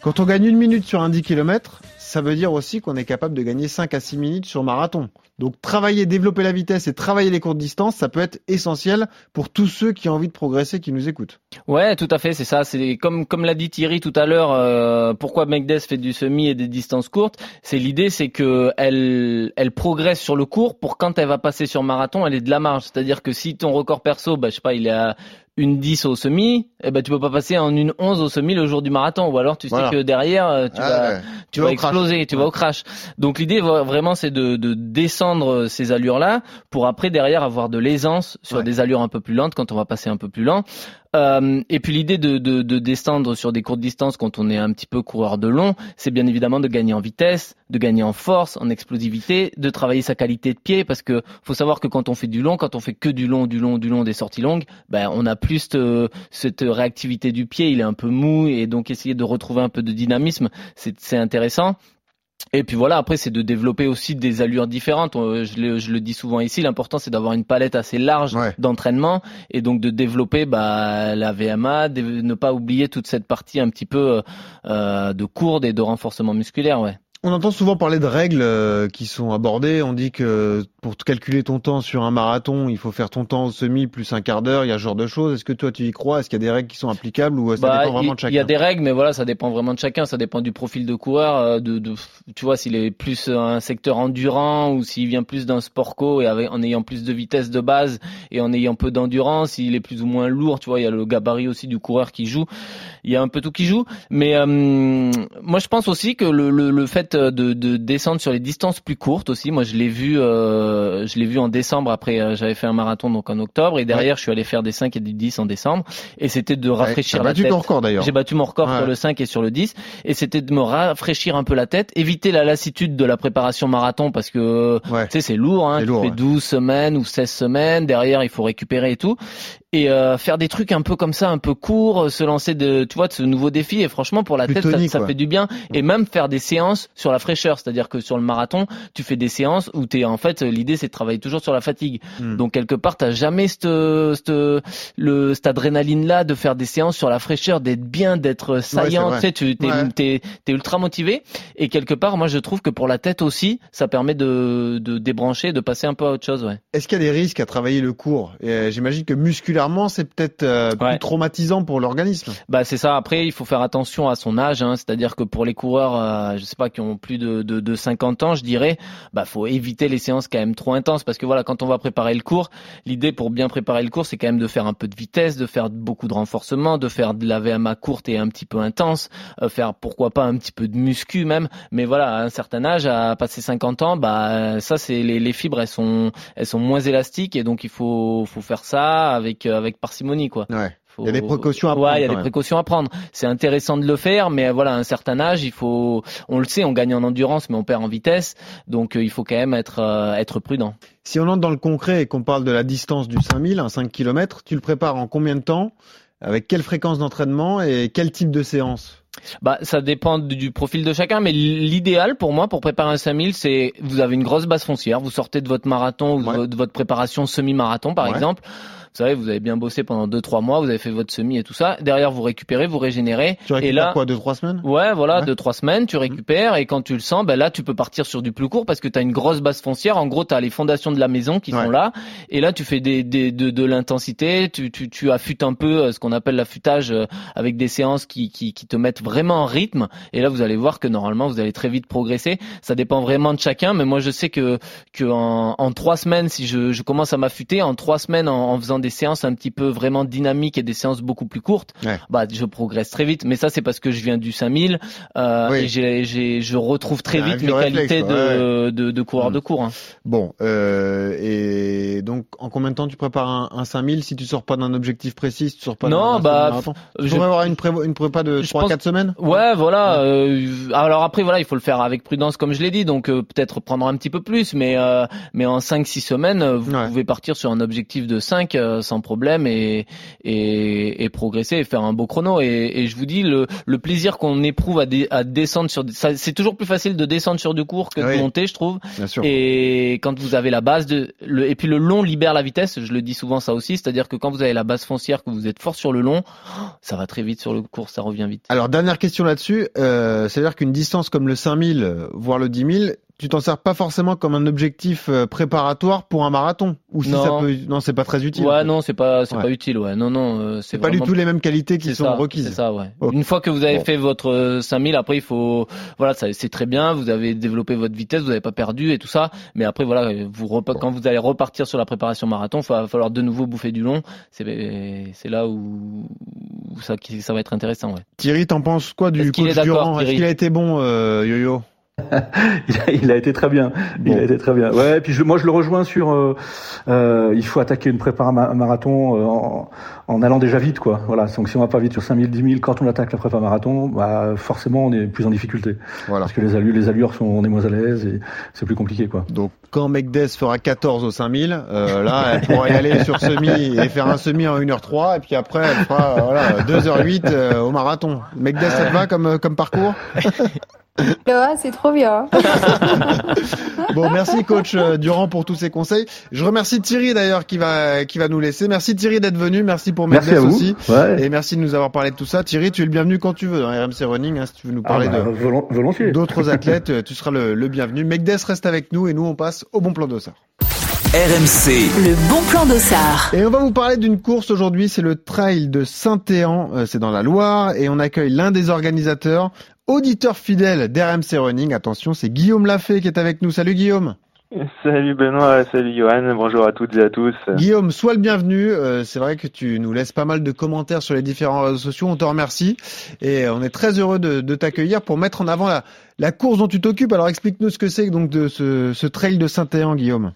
Speaker 3: Quand on gagne une minute sur un 10 km, ça veut dire aussi qu'on est capable de gagner 5 à 6 minutes sur marathon. Donc travailler, développer la vitesse et travailler les courtes distances, ça peut être essentiel pour tous ceux qui ont envie de progresser, qui nous écoutent.
Speaker 4: Ouais, tout à fait, c'est ça. C'est comme l'a dit Thierry tout à l'heure. euh, pourquoi Megdes fait du semi et des distances courtes C'est l'idée, c'est que elle elle progresse sur le court pour quand elle va passer sur marathon, elle est de la marge. C'est-à-dire que si ton record perso, bah je sais pas, il est à une 10 au semi, eh ben tu peux pas passer en une 11 au semi le jour du marathon. Ou alors tu sais
Speaker 3: Voilà.
Speaker 4: que derrière euh, tu
Speaker 3: Ah
Speaker 4: vas
Speaker 3: ouais.
Speaker 4: tu
Speaker 3: vas
Speaker 4: vas
Speaker 3: au crash.
Speaker 4: exploser, tu vas au crash. Donc l'idée vra- vraiment c'est de, de descendre ces allures-là pour après derrière avoir de l'aisance sur
Speaker 3: Ouais.
Speaker 4: des allures un peu plus lentes quand on va passer un peu plus lent. Euh, et puis l'idée de, de, de descendre sur des courtes distances quand on est un petit peu coureur de long, c'est bien évidemment de gagner en vitesse, de gagner en force, en explosivité, de travailler sa qualité de pied parce que faut savoir que quand on fait du long, quand on fait que du long, du long, du long, des sorties longues, ben on a plus cette réactivité du pied, il est un peu mou et donc essayer de retrouver un peu de dynamisme, c'est intéressant. Et puis voilà, après c'est de développer aussi des allures différentes. Euh, Je le, je le dis souvent ici, l'important c'est d'avoir une palette assez large
Speaker 3: Ouais.
Speaker 4: d'entraînement et donc de développer bah, la VMA, de ne pas oublier toute cette partie un petit peu euh, de courbe et de renforcement musculaire. Ouais.
Speaker 3: On entend souvent parler de règles euh, qui sont abordées. On dit que pour calculer ton temps sur un marathon, il faut faire ton temps au semi plus un quart d'heure. Il y a ce genre de choses. Est-ce que toi tu y crois? Est-ce qu'il y a des règles qui sont applicables ou euh, ça
Speaker 4: Bah,
Speaker 3: dépend vraiment de chacun
Speaker 4: il y a des règles, mais voilà, ça dépend vraiment de chacun. Ça dépend du profil de coureur, euh, de, de tu vois, s'il est plus un secteur endurant ou s'il vient plus d'un sport co et avec, en ayant plus de vitesse de base et en ayant peu d'endurance, s'il est plus ou moins lourd, tu vois, il y a le gabarit aussi du coureur qui joue. Il y a un peu tout qui joue, mais euh, moi je pense aussi que le, le, le fait de, de descendre sur les distances plus courtes aussi, moi je l'ai vu, euh, je l'ai vu en décembre. Après, euh, j'avais fait un marathon donc en octobre et derrière je suis allé faire des 5 et des 10 en décembre et c'était de rafraîchir
Speaker 3: T'as
Speaker 4: la
Speaker 3: battu
Speaker 4: tête.
Speaker 3: record d'ailleurs.
Speaker 4: J'ai battu mon record
Speaker 3: Ouais.
Speaker 4: sur le 5 et sur le 10 et c'était de me rafraîchir un peu la tête, éviter la lassitude de la préparation marathon parce que
Speaker 3: Ouais.
Speaker 4: tu sais c'est lourd hein, tu
Speaker 3: lourd,
Speaker 4: fais
Speaker 3: ouais.
Speaker 4: 12 semaines ou 16 semaines, derrière il faut récupérer et tout et euh, faire des trucs un peu comme ça, un peu courts, se lancer de tu vois de ce nouveau défi et franchement pour la
Speaker 3: Plus
Speaker 4: tête
Speaker 3: tonique,
Speaker 4: ça, ça fait du bien et même faire des séances sur la fraîcheur, c'est-à-dire que sur le marathon, tu fais des séances où tu en fait l'idée c'est de travailler toujours sur la fatigue.
Speaker 3: Hmm.
Speaker 4: Donc quelque part t'as jamais cette, cette le cette adrénaline là de faire des séances sur la fraîcheur, d'être bien, d'être saillant,
Speaker 3: vrai.
Speaker 4: tu sais, tu t'es,
Speaker 3: Ouais.
Speaker 4: t'es, t'es ultra motivé et quelque part moi je trouve que pour la tête aussi ça permet de, de débrancher, de passer un peu à autre chose, ouais.
Speaker 3: Est-ce qu'il y a des risques à travailler le cours? Et, euh, J'imagine que musculairement, c'est peut-être euh, plus
Speaker 4: Ouais.
Speaker 3: traumatisant pour l'organisme.
Speaker 4: Bah c'est ça. Après, il faut faire attention à son âge, hein. c'est-à-dire que pour les coureurs, euh, je sais pas, qui ont plus de, de, de 50 ans, je dirais, bah faut éviter les séances quand même trop intenses, parce que voilà, quand on va préparer le cours, l'idée pour bien préparer le cours, c'est quand même de faire un peu de vitesse, de faire beaucoup de renforcement, de faire de la VMA courte et un petit peu intense, euh, faire pourquoi pas un petit peu de muscu même. Mais voilà, à un certain âge, à passer 50 ans, bah ça c'est les, les fibres, elles sont elles sont moins élastiques et donc il faut faut faire ça avec euh, avec parcimonie quoi.
Speaker 3: Ouais.
Speaker 4: Faut-
Speaker 3: Il y a des précautions à
Speaker 4: Ouais,
Speaker 3: prendre
Speaker 4: il y a des
Speaker 3: même.
Speaker 4: précautions à prendre. C'est intéressant de le faire, mais voilà, à un certain âge, il faut, on le sait, on gagne en endurance, mais on perd en vitesse, donc euh, il faut quand même être euh, être prudent.
Speaker 3: Si on entre dans le concret et qu'on parle de la distance du 5000, un 5 km, tu le prépares en combien de temps? Avec quelle fréquence d'entraînement et quel type de séance?
Speaker 4: Bah, ça dépend du, profil de chacun, mais l'idéal pour moi, pour préparer un 5000, c'est vous avez une grosse base foncière, vous sortez de votre marathon ou de
Speaker 3: Ouais.
Speaker 4: vo- de votre préparation semi-marathon, par
Speaker 3: Ouais.
Speaker 4: exemple. Savez, vous avez bien bossé pendant deux trois mois, vous avez fait votre semi et tout ça. Derrière, vous récupérez, vous régénérez.
Speaker 3: Tu récupères
Speaker 4: et là,
Speaker 3: quoi, deux trois semaines?
Speaker 4: Ouais, voilà,
Speaker 3: Ouais.
Speaker 4: deux trois semaines, tu récupères et quand tu le sens, ben là, tu peux partir sur du plus court parce que tu as une grosse base foncière. En gros, tu as les fondations de la maison qui
Speaker 3: Ouais.
Speaker 4: sont là et là, tu fais des, des de, de l'intensité, tu, tu tu affûtes un peu euh, ce qu'on appelle l'affûtage euh, avec des séances qui, qui qui te mettent vraiment en rythme et là, vous allez voir que normalement, vous allez très vite progresser. Ça dépend vraiment de chacun, mais moi, je sais que que en, en trois semaines, si je, je commence à m'affûter, en trois semaines, en, en faisant des séances un petit peu vraiment dynamiques et des séances beaucoup plus courtes,
Speaker 3: Ouais.
Speaker 4: bah je progresse très vite. Mais ça, c'est parce que je viens du 5000 euh,
Speaker 3: Oui.
Speaker 4: et j'ai, j'ai, je retrouve très vite mes
Speaker 3: réflexe,
Speaker 4: qualités
Speaker 3: quoi,
Speaker 4: de, de, de coureur
Speaker 3: Mm.
Speaker 4: de cours. hein.
Speaker 3: Bon, euh, et donc en combien de temps tu prépares un, un 5000 si tu sors pas d'un objectif précis, si tu sors pas
Speaker 4: Non,
Speaker 3: d'un
Speaker 4: bah,
Speaker 3: marathon Tu
Speaker 4: je-
Speaker 3: avoir une, prévo- une prépa de
Speaker 4: Je
Speaker 3: 3-4
Speaker 4: pense-
Speaker 3: semaines?
Speaker 4: Ouais, voilà. euh, alors après, voilà, il faut le faire avec prudence, comme je l'ai dit. Donc peut-être prendre un petit peu plus, mais mais en 5-6 semaines, vous
Speaker 3: Ouais.
Speaker 4: pouvez partir sur un objectif de 5 euh, sans problème et, et et progresser et faire un beau chrono. Et, et je vous dis le le plaisir qu'on éprouve à, dé- à descendre sur, c'est toujours plus facile de descendre sur du court que de monter, je trouve.
Speaker 3: Bien sûr.
Speaker 4: Et quand vous avez la base de le et puis le long libère la vitesse, je le dis souvent ça aussi, c'est-à-dire que quand vous avez la base foncière que vous êtes fort sur le long, ça va très vite sur le court, ça revient vite.
Speaker 3: Alors dernière question là-dessus, euh, c'est-à-dire qu'une distance comme le 5000, euh, voire le 10 000, tu t'en sers pas forcément comme un objectif euh, préparatoire pour un marathon ou si
Speaker 4: Non.
Speaker 3: ça peut non c'est pas très utile. en
Speaker 4: Ouais,
Speaker 3: fait.
Speaker 4: non, c'est pas, c'est
Speaker 3: Ouais.
Speaker 4: pas utile, ouais. Non, non, euh,
Speaker 3: c'est pas du tout les mêmes qualités qui sont
Speaker 4: ça,
Speaker 3: requises.
Speaker 4: C'est ça, ouais. Une fois que vous avez
Speaker 3: Bon.
Speaker 4: fait votre euh, 5000, après il faut, voilà, ça, c'est très bien. Vous avez développé votre vitesse, vous n'avez pas perdu et tout ça. Mais après, voilà, vous repa- quand vous allez repartir sur la préparation marathon, il va falloir de nouveau bouffer du long. C'est, c'est là où, où ça, ça va être intéressant, ouais.
Speaker 3: Thierry, t'en penses quoi du coach
Speaker 4: d'accord,
Speaker 3: Durand? Est-ce qu'il a été bon, euh, Yo-Yo?
Speaker 10: il, a, il a été très bien.
Speaker 3: Bon.
Speaker 10: Il a été très bien. Ouais, et puis je, moi je le rejoins sur. euh, euh, il faut attaquer une prépa ma- marathon euh, en, en allant déjà vite, quoi. Voilà. Donc si on va pas vite sur 5000, 10 000, quand on attaque la prépa marathon, bah forcément on est plus en difficulté.
Speaker 3: Voilà.
Speaker 10: Parce que les allures, les allures sont, on est moins à l'aise et c'est plus compliqué, quoi.
Speaker 3: Donc quand Megdes fera 14 au 5000, euh, là elle pourra y aller sur semi et faire un semi en 1h03 et puis après elle fera voilà 2h08 euh, au marathon. Megdes ça te va comme comme parcours?
Speaker 8: C'est trop bien.
Speaker 3: Bon, merci coach euh, Durand pour tous ces conseils. Je remercie Thierry d'ailleurs qui va qui va nous laisser. Merci Thierry d'être venu, merci pour
Speaker 10: vous.
Speaker 3: aussi.
Speaker 10: Ouais.
Speaker 3: Et merci de nous avoir parlé de tout ça. Thierry, tu es le bienvenu quand tu veux dans RMC Running hein, si tu veux nous
Speaker 10: Ah,
Speaker 3: parler
Speaker 10: bah,
Speaker 3: de
Speaker 10: volon- volontiers.
Speaker 3: d'autres athlètes, euh, tu seras le, le bienvenu. Megdes reste avec nous et nous on passe au bon plan d'Ossard.
Speaker 1: RMC,
Speaker 2: Le bon plan d'Ossard.
Speaker 3: Et on va vous parler d'une course aujourd'hui, c'est le trail de Saint-Éan, euh, c'est dans la Loire, et on accueille l'un des organisateurs, auditeur fidèle d'RMC Running. Attention, c'est Guillaume Lafay qui est avec nous. Salut Guillaume.
Speaker 11: Salut Benoît, salut Johan, bonjour à toutes et à tous.
Speaker 3: Guillaume, sois le bienvenu. Euh, c'est vrai que tu nous laisses pas mal de commentaires sur les différents réseaux sociaux. On te remercie et euh, on est très heureux de, de t'accueillir pour mettre en avant la, la course dont tu t'occupes. Alors explique-nous ce que c'est donc de ce, ce trail de Saint-Éan, Guillaume.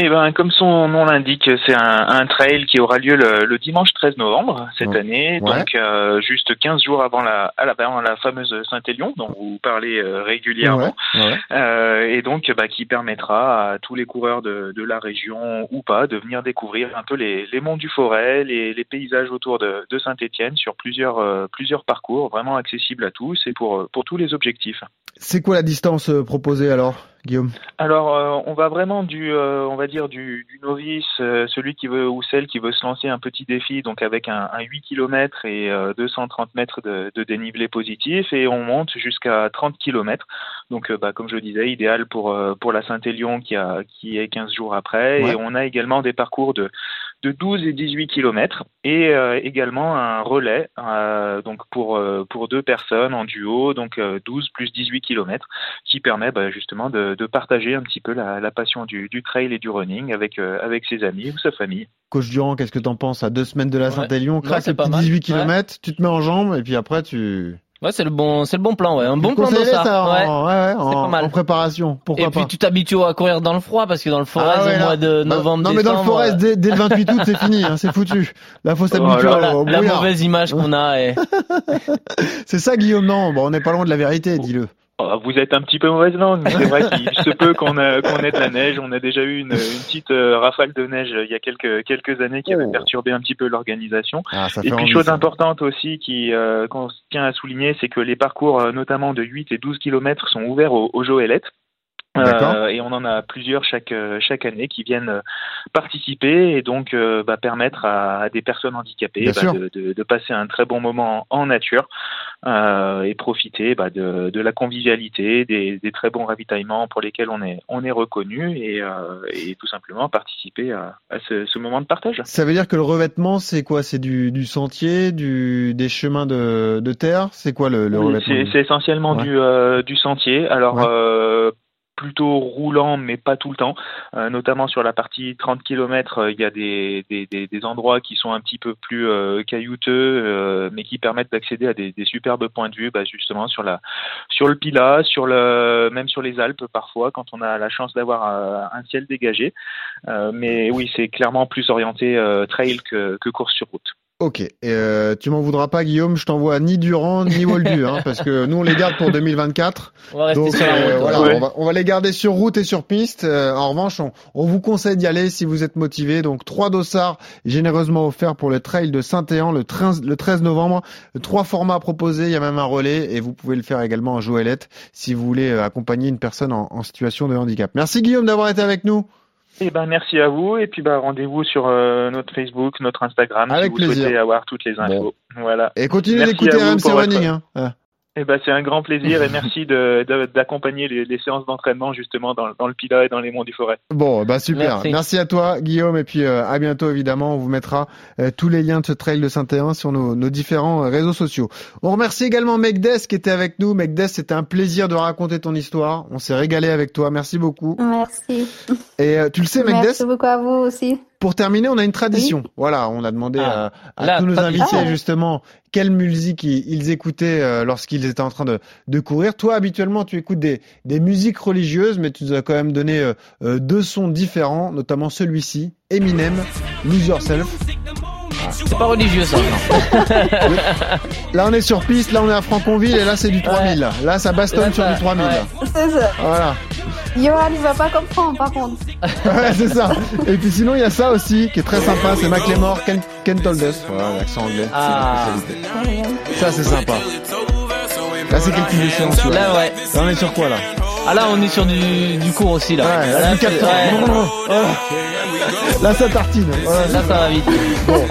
Speaker 11: Eh ben, comme son nom l'indique, c'est un, un trail qui aura lieu le, le dimanche 13 novembre cette
Speaker 3: Ouais.
Speaker 11: année,
Speaker 3: Ouais.
Speaker 11: donc euh, juste 15 jours avant la, à la, avant la fameuse Saint-Élion dont vous parlez euh, régulièrement,
Speaker 3: Ouais.
Speaker 11: Euh, et donc bah, qui permettra à tous les coureurs de, de la région ou pas de venir découvrir un peu les, les monts du Forêt, les, les paysages autour de, de Saint-Étienne sur plusieurs, plusieurs parcours vraiment accessibles à tous et pour, pour tous les objectifs.
Speaker 3: C'est quoi la distance proposée alors, Guillaume
Speaker 11: Alors, euh, on va vraiment du, euh, on va dire du, du novice, euh, celui qui veut ou celle qui veut se lancer un petit défi, donc avec un, un 8 km et euh, 230 mètres de, de dénivelé positif, et on monte jusqu'à 30 km. Donc, bah, comme je le disais, idéal pour pour la Saint-Élion qui a qui est 15 jours après.
Speaker 3: Ouais.
Speaker 11: Et on a également des parcours de de 12 et 18 km et euh, également un relais euh, donc pour euh, pour deux personnes en duo donc euh, 12 plus 18 km qui permet bah, justement de, de partager un petit peu la, la passion du, du trail et du running avec euh, avec ses amis ou sa famille.
Speaker 3: Coach Durand, qu'est-ce que t'en penses? À deux semaines de la. Saint-Élion
Speaker 4: Ouais, mal.
Speaker 3: 18 km, tu te mets en jambes et puis après tu.
Speaker 4: Ouais, c'est le bon, c'est le bon plan, ouais. Un bon plan d'Ossard.
Speaker 3: ça
Speaker 4: Ouais.
Speaker 3: en, ouais, ouais, en,
Speaker 4: pas mal.
Speaker 3: en préparation. Pourquoi
Speaker 4: Et puis tu t'habitues à courir dans le froid parce que dans le forêt
Speaker 3: Ah
Speaker 4: au mois de novembre,
Speaker 3: Non mais dans le forest,
Speaker 4: euh,
Speaker 3: dès, dès le 28 août, c'est fini, hein, c'est foutu. Là, faut s'habituer
Speaker 11: Voilà,
Speaker 3: au, au
Speaker 4: la mauvaise image qu'on a. Et...
Speaker 3: C'est ça, Guillaume. Non, bon, on n'est pas loin de la vérité, dis-le.
Speaker 11: Oh, Vous êtes un petit peu mauvaise langue, mais c'est vrai qu'il se peut qu'on ait de la neige. On a déjà eu une, une petite euh, rafale de neige euh, il y a quelques quelques années qui avait
Speaker 3: Oh.
Speaker 11: perturbé un petit peu l'organisation.
Speaker 3: Ah,
Speaker 11: Et puis
Speaker 3: envie,
Speaker 11: chose
Speaker 3: ça.
Speaker 11: importante aussi qui euh, qu'on tient à souligner, c'est que les parcours notamment de 8 et 12 km sont ouverts aux, aux Joëlettes. Euh, et on en a plusieurs chaque chaque année qui viennent participer et donc bah, permettre à, à, des personnes handicapées bah, de, de, de, passer un très bon moment en nature euh, et profiter bah, de, de, la convivialité, des, des, très bons ravitaillements pour lesquels on est on est reconnu et, euh, et tout simplement participer à, à ce, ce, moment de partage.
Speaker 3: Ça veut dire que le revêtement c'est quoi? C'est du, du, sentier, du des chemins de, terre? C'est quoi le, le revêtement
Speaker 11: C'est essentiellement ouais. du euh, du sentier. Alors ouais euh, plutôt roulant, mais pas tout le temps. Euh, notamment sur la partie 30 km, euh, il y a des, des, endroits qui sont un petit peu plus euh, caillouteux, mais qui permettent d'accéder à des, superbes points de vue, bah, justement sur la sur le Pilat, sur le même sur les Alpes parfois, quand on a la chance d'avoir un ciel dégagé. mais oui, c'est clairement plus orienté trail que course sur route.
Speaker 3: Ok, et euh, tu m'en voudras pas Guillaume, je t'envoie ni Durand ni Waldu, hein, parce que nous on les garde pour 2024.
Speaker 4: On va
Speaker 3: donc
Speaker 4: euh,
Speaker 3: voilà, ouais. on, va, on, va, les garder sur route et sur piste. Euh, en revanche, on, on, vous conseille d'y aller si vous êtes motivé. Donc trois dossards généreusement offerts pour le trail de Saint-Éan le 13, le 13 novembre. Trois formats proposés, il y a même un relais et vous pouvez le faire également en Joëlette si vous voulez accompagner une personne en, en situation de handicap. Merci Guillaume d'avoir été avec nous.
Speaker 11: Eh ben merci à vous et puis bah rendez-vous sur euh, notre Facebook, notre Instagram
Speaker 3: Avec
Speaker 11: si vous
Speaker 3: plaisir.
Speaker 11: souhaitez avoir toutes les infos.
Speaker 3: Bon.
Speaker 11: Voilà.
Speaker 3: Et continuez d'écouter RMC Running. Hein.
Speaker 11: Eh ben, c'est un grand plaisir et merci d'accompagner de, de, les, les, séances d'entraînement justement dans, dans, le Pilat et dans les monts du Forêt.
Speaker 3: Bon, bah super. Merci, merci à toi Guillaume et puis euh, à bientôt évidemment. On vous mettra euh, tous les liens de ce trail de Saint-Éan sur nos, nos, différents euh, réseaux sociaux. On remercie également Megdes qui était avec nous. Megdes, c'était un plaisir de raconter ton histoire. On s'est régalé avec toi. Merci beaucoup.
Speaker 8: Merci.
Speaker 3: Et euh, tu le sais Megdes?
Speaker 8: Merci beaucoup à vous aussi.
Speaker 3: Pour terminer, on a une tradition. Oui. Voilà, on a demandé ah, à, à là, tous nos invités ah. justement quelle musique ils, écoutaient euh, lorsqu'ils étaient en train de, de, courir. Toi, habituellement, tu écoutes des, des, musiques religieuses, mais tu nous as quand même donné euh, euh, deux sons différents, notamment celui-ci, Eminem, Lose Yourself.
Speaker 4: C'est pas religieux ça.
Speaker 3: là on est sur piste, là on est à Franconville et là c'est du 3000. Ouais. Là ça bastonne là, sur du 3000.
Speaker 8: Ouais. C'est ça.
Speaker 3: Voilà.
Speaker 8: Johan il va pas comprendre par contre.
Speaker 3: ouais c'est ça. Et puis sinon il y a ça aussi qui est très sympa, c'est Macklemore, Ken, Ken Told Us. Voilà l'accent anglais.
Speaker 4: Ah.
Speaker 3: Ça c'est sympa. Là c'est quel type de séance
Speaker 4: Là ouais.
Speaker 3: Là on est sur quoi là?
Speaker 4: Ah là on est sur du, du cours aussi là.
Speaker 3: Ouais, là,
Speaker 4: là,
Speaker 3: du ouais. là ça tartine.
Speaker 4: Là ça va vite.
Speaker 3: Bon.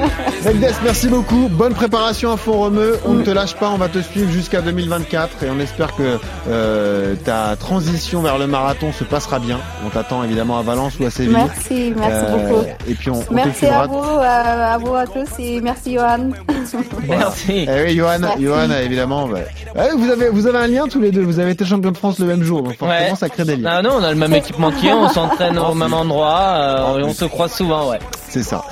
Speaker 3: Megdes, merci beaucoup. Bonne préparation à Font-Romeu. On ne te lâche pas, on va te suivre jusqu'à 2024 et on espère que euh, ta transition vers le marathon se passera bien. On t'attend évidemment à Valence ou à Séville.
Speaker 8: Merci, merci euh, beaucoup.
Speaker 3: Et puis on, on
Speaker 8: merci à vous, à, à, vous à tous et merci Johan.
Speaker 4: Merci.
Speaker 3: Eh oui, Johan, merci. Johan évidemment. Bah, ouais, vous avez vous avez un lien tous les deux. Vous avez été champion de France le même jour, donc forcément ouais. ça crée des liens.
Speaker 4: Ah non, on a le même équipement qu'eux, on s'entraîne au même endroit, euh, et on se croise souvent, ouais.
Speaker 3: C'est ça.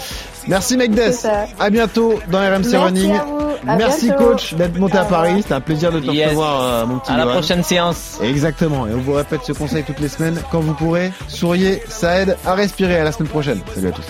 Speaker 3: Merci Megdes. À bientôt dans RMC
Speaker 8: Merci
Speaker 3: Running.
Speaker 8: À vous. À
Speaker 3: Merci
Speaker 8: bientôt.
Speaker 3: coach d'être monté à Paris. C'était un plaisir de te
Speaker 4: yes.
Speaker 3: recevoir euh, mon petit
Speaker 4: À la
Speaker 3: Johan.
Speaker 4: prochaine séance.
Speaker 3: Exactement. Et on vous répète ce conseil toutes les semaines quand vous pourrez. Souriez, ça aide à respirer. À la semaine prochaine. Salut à tous.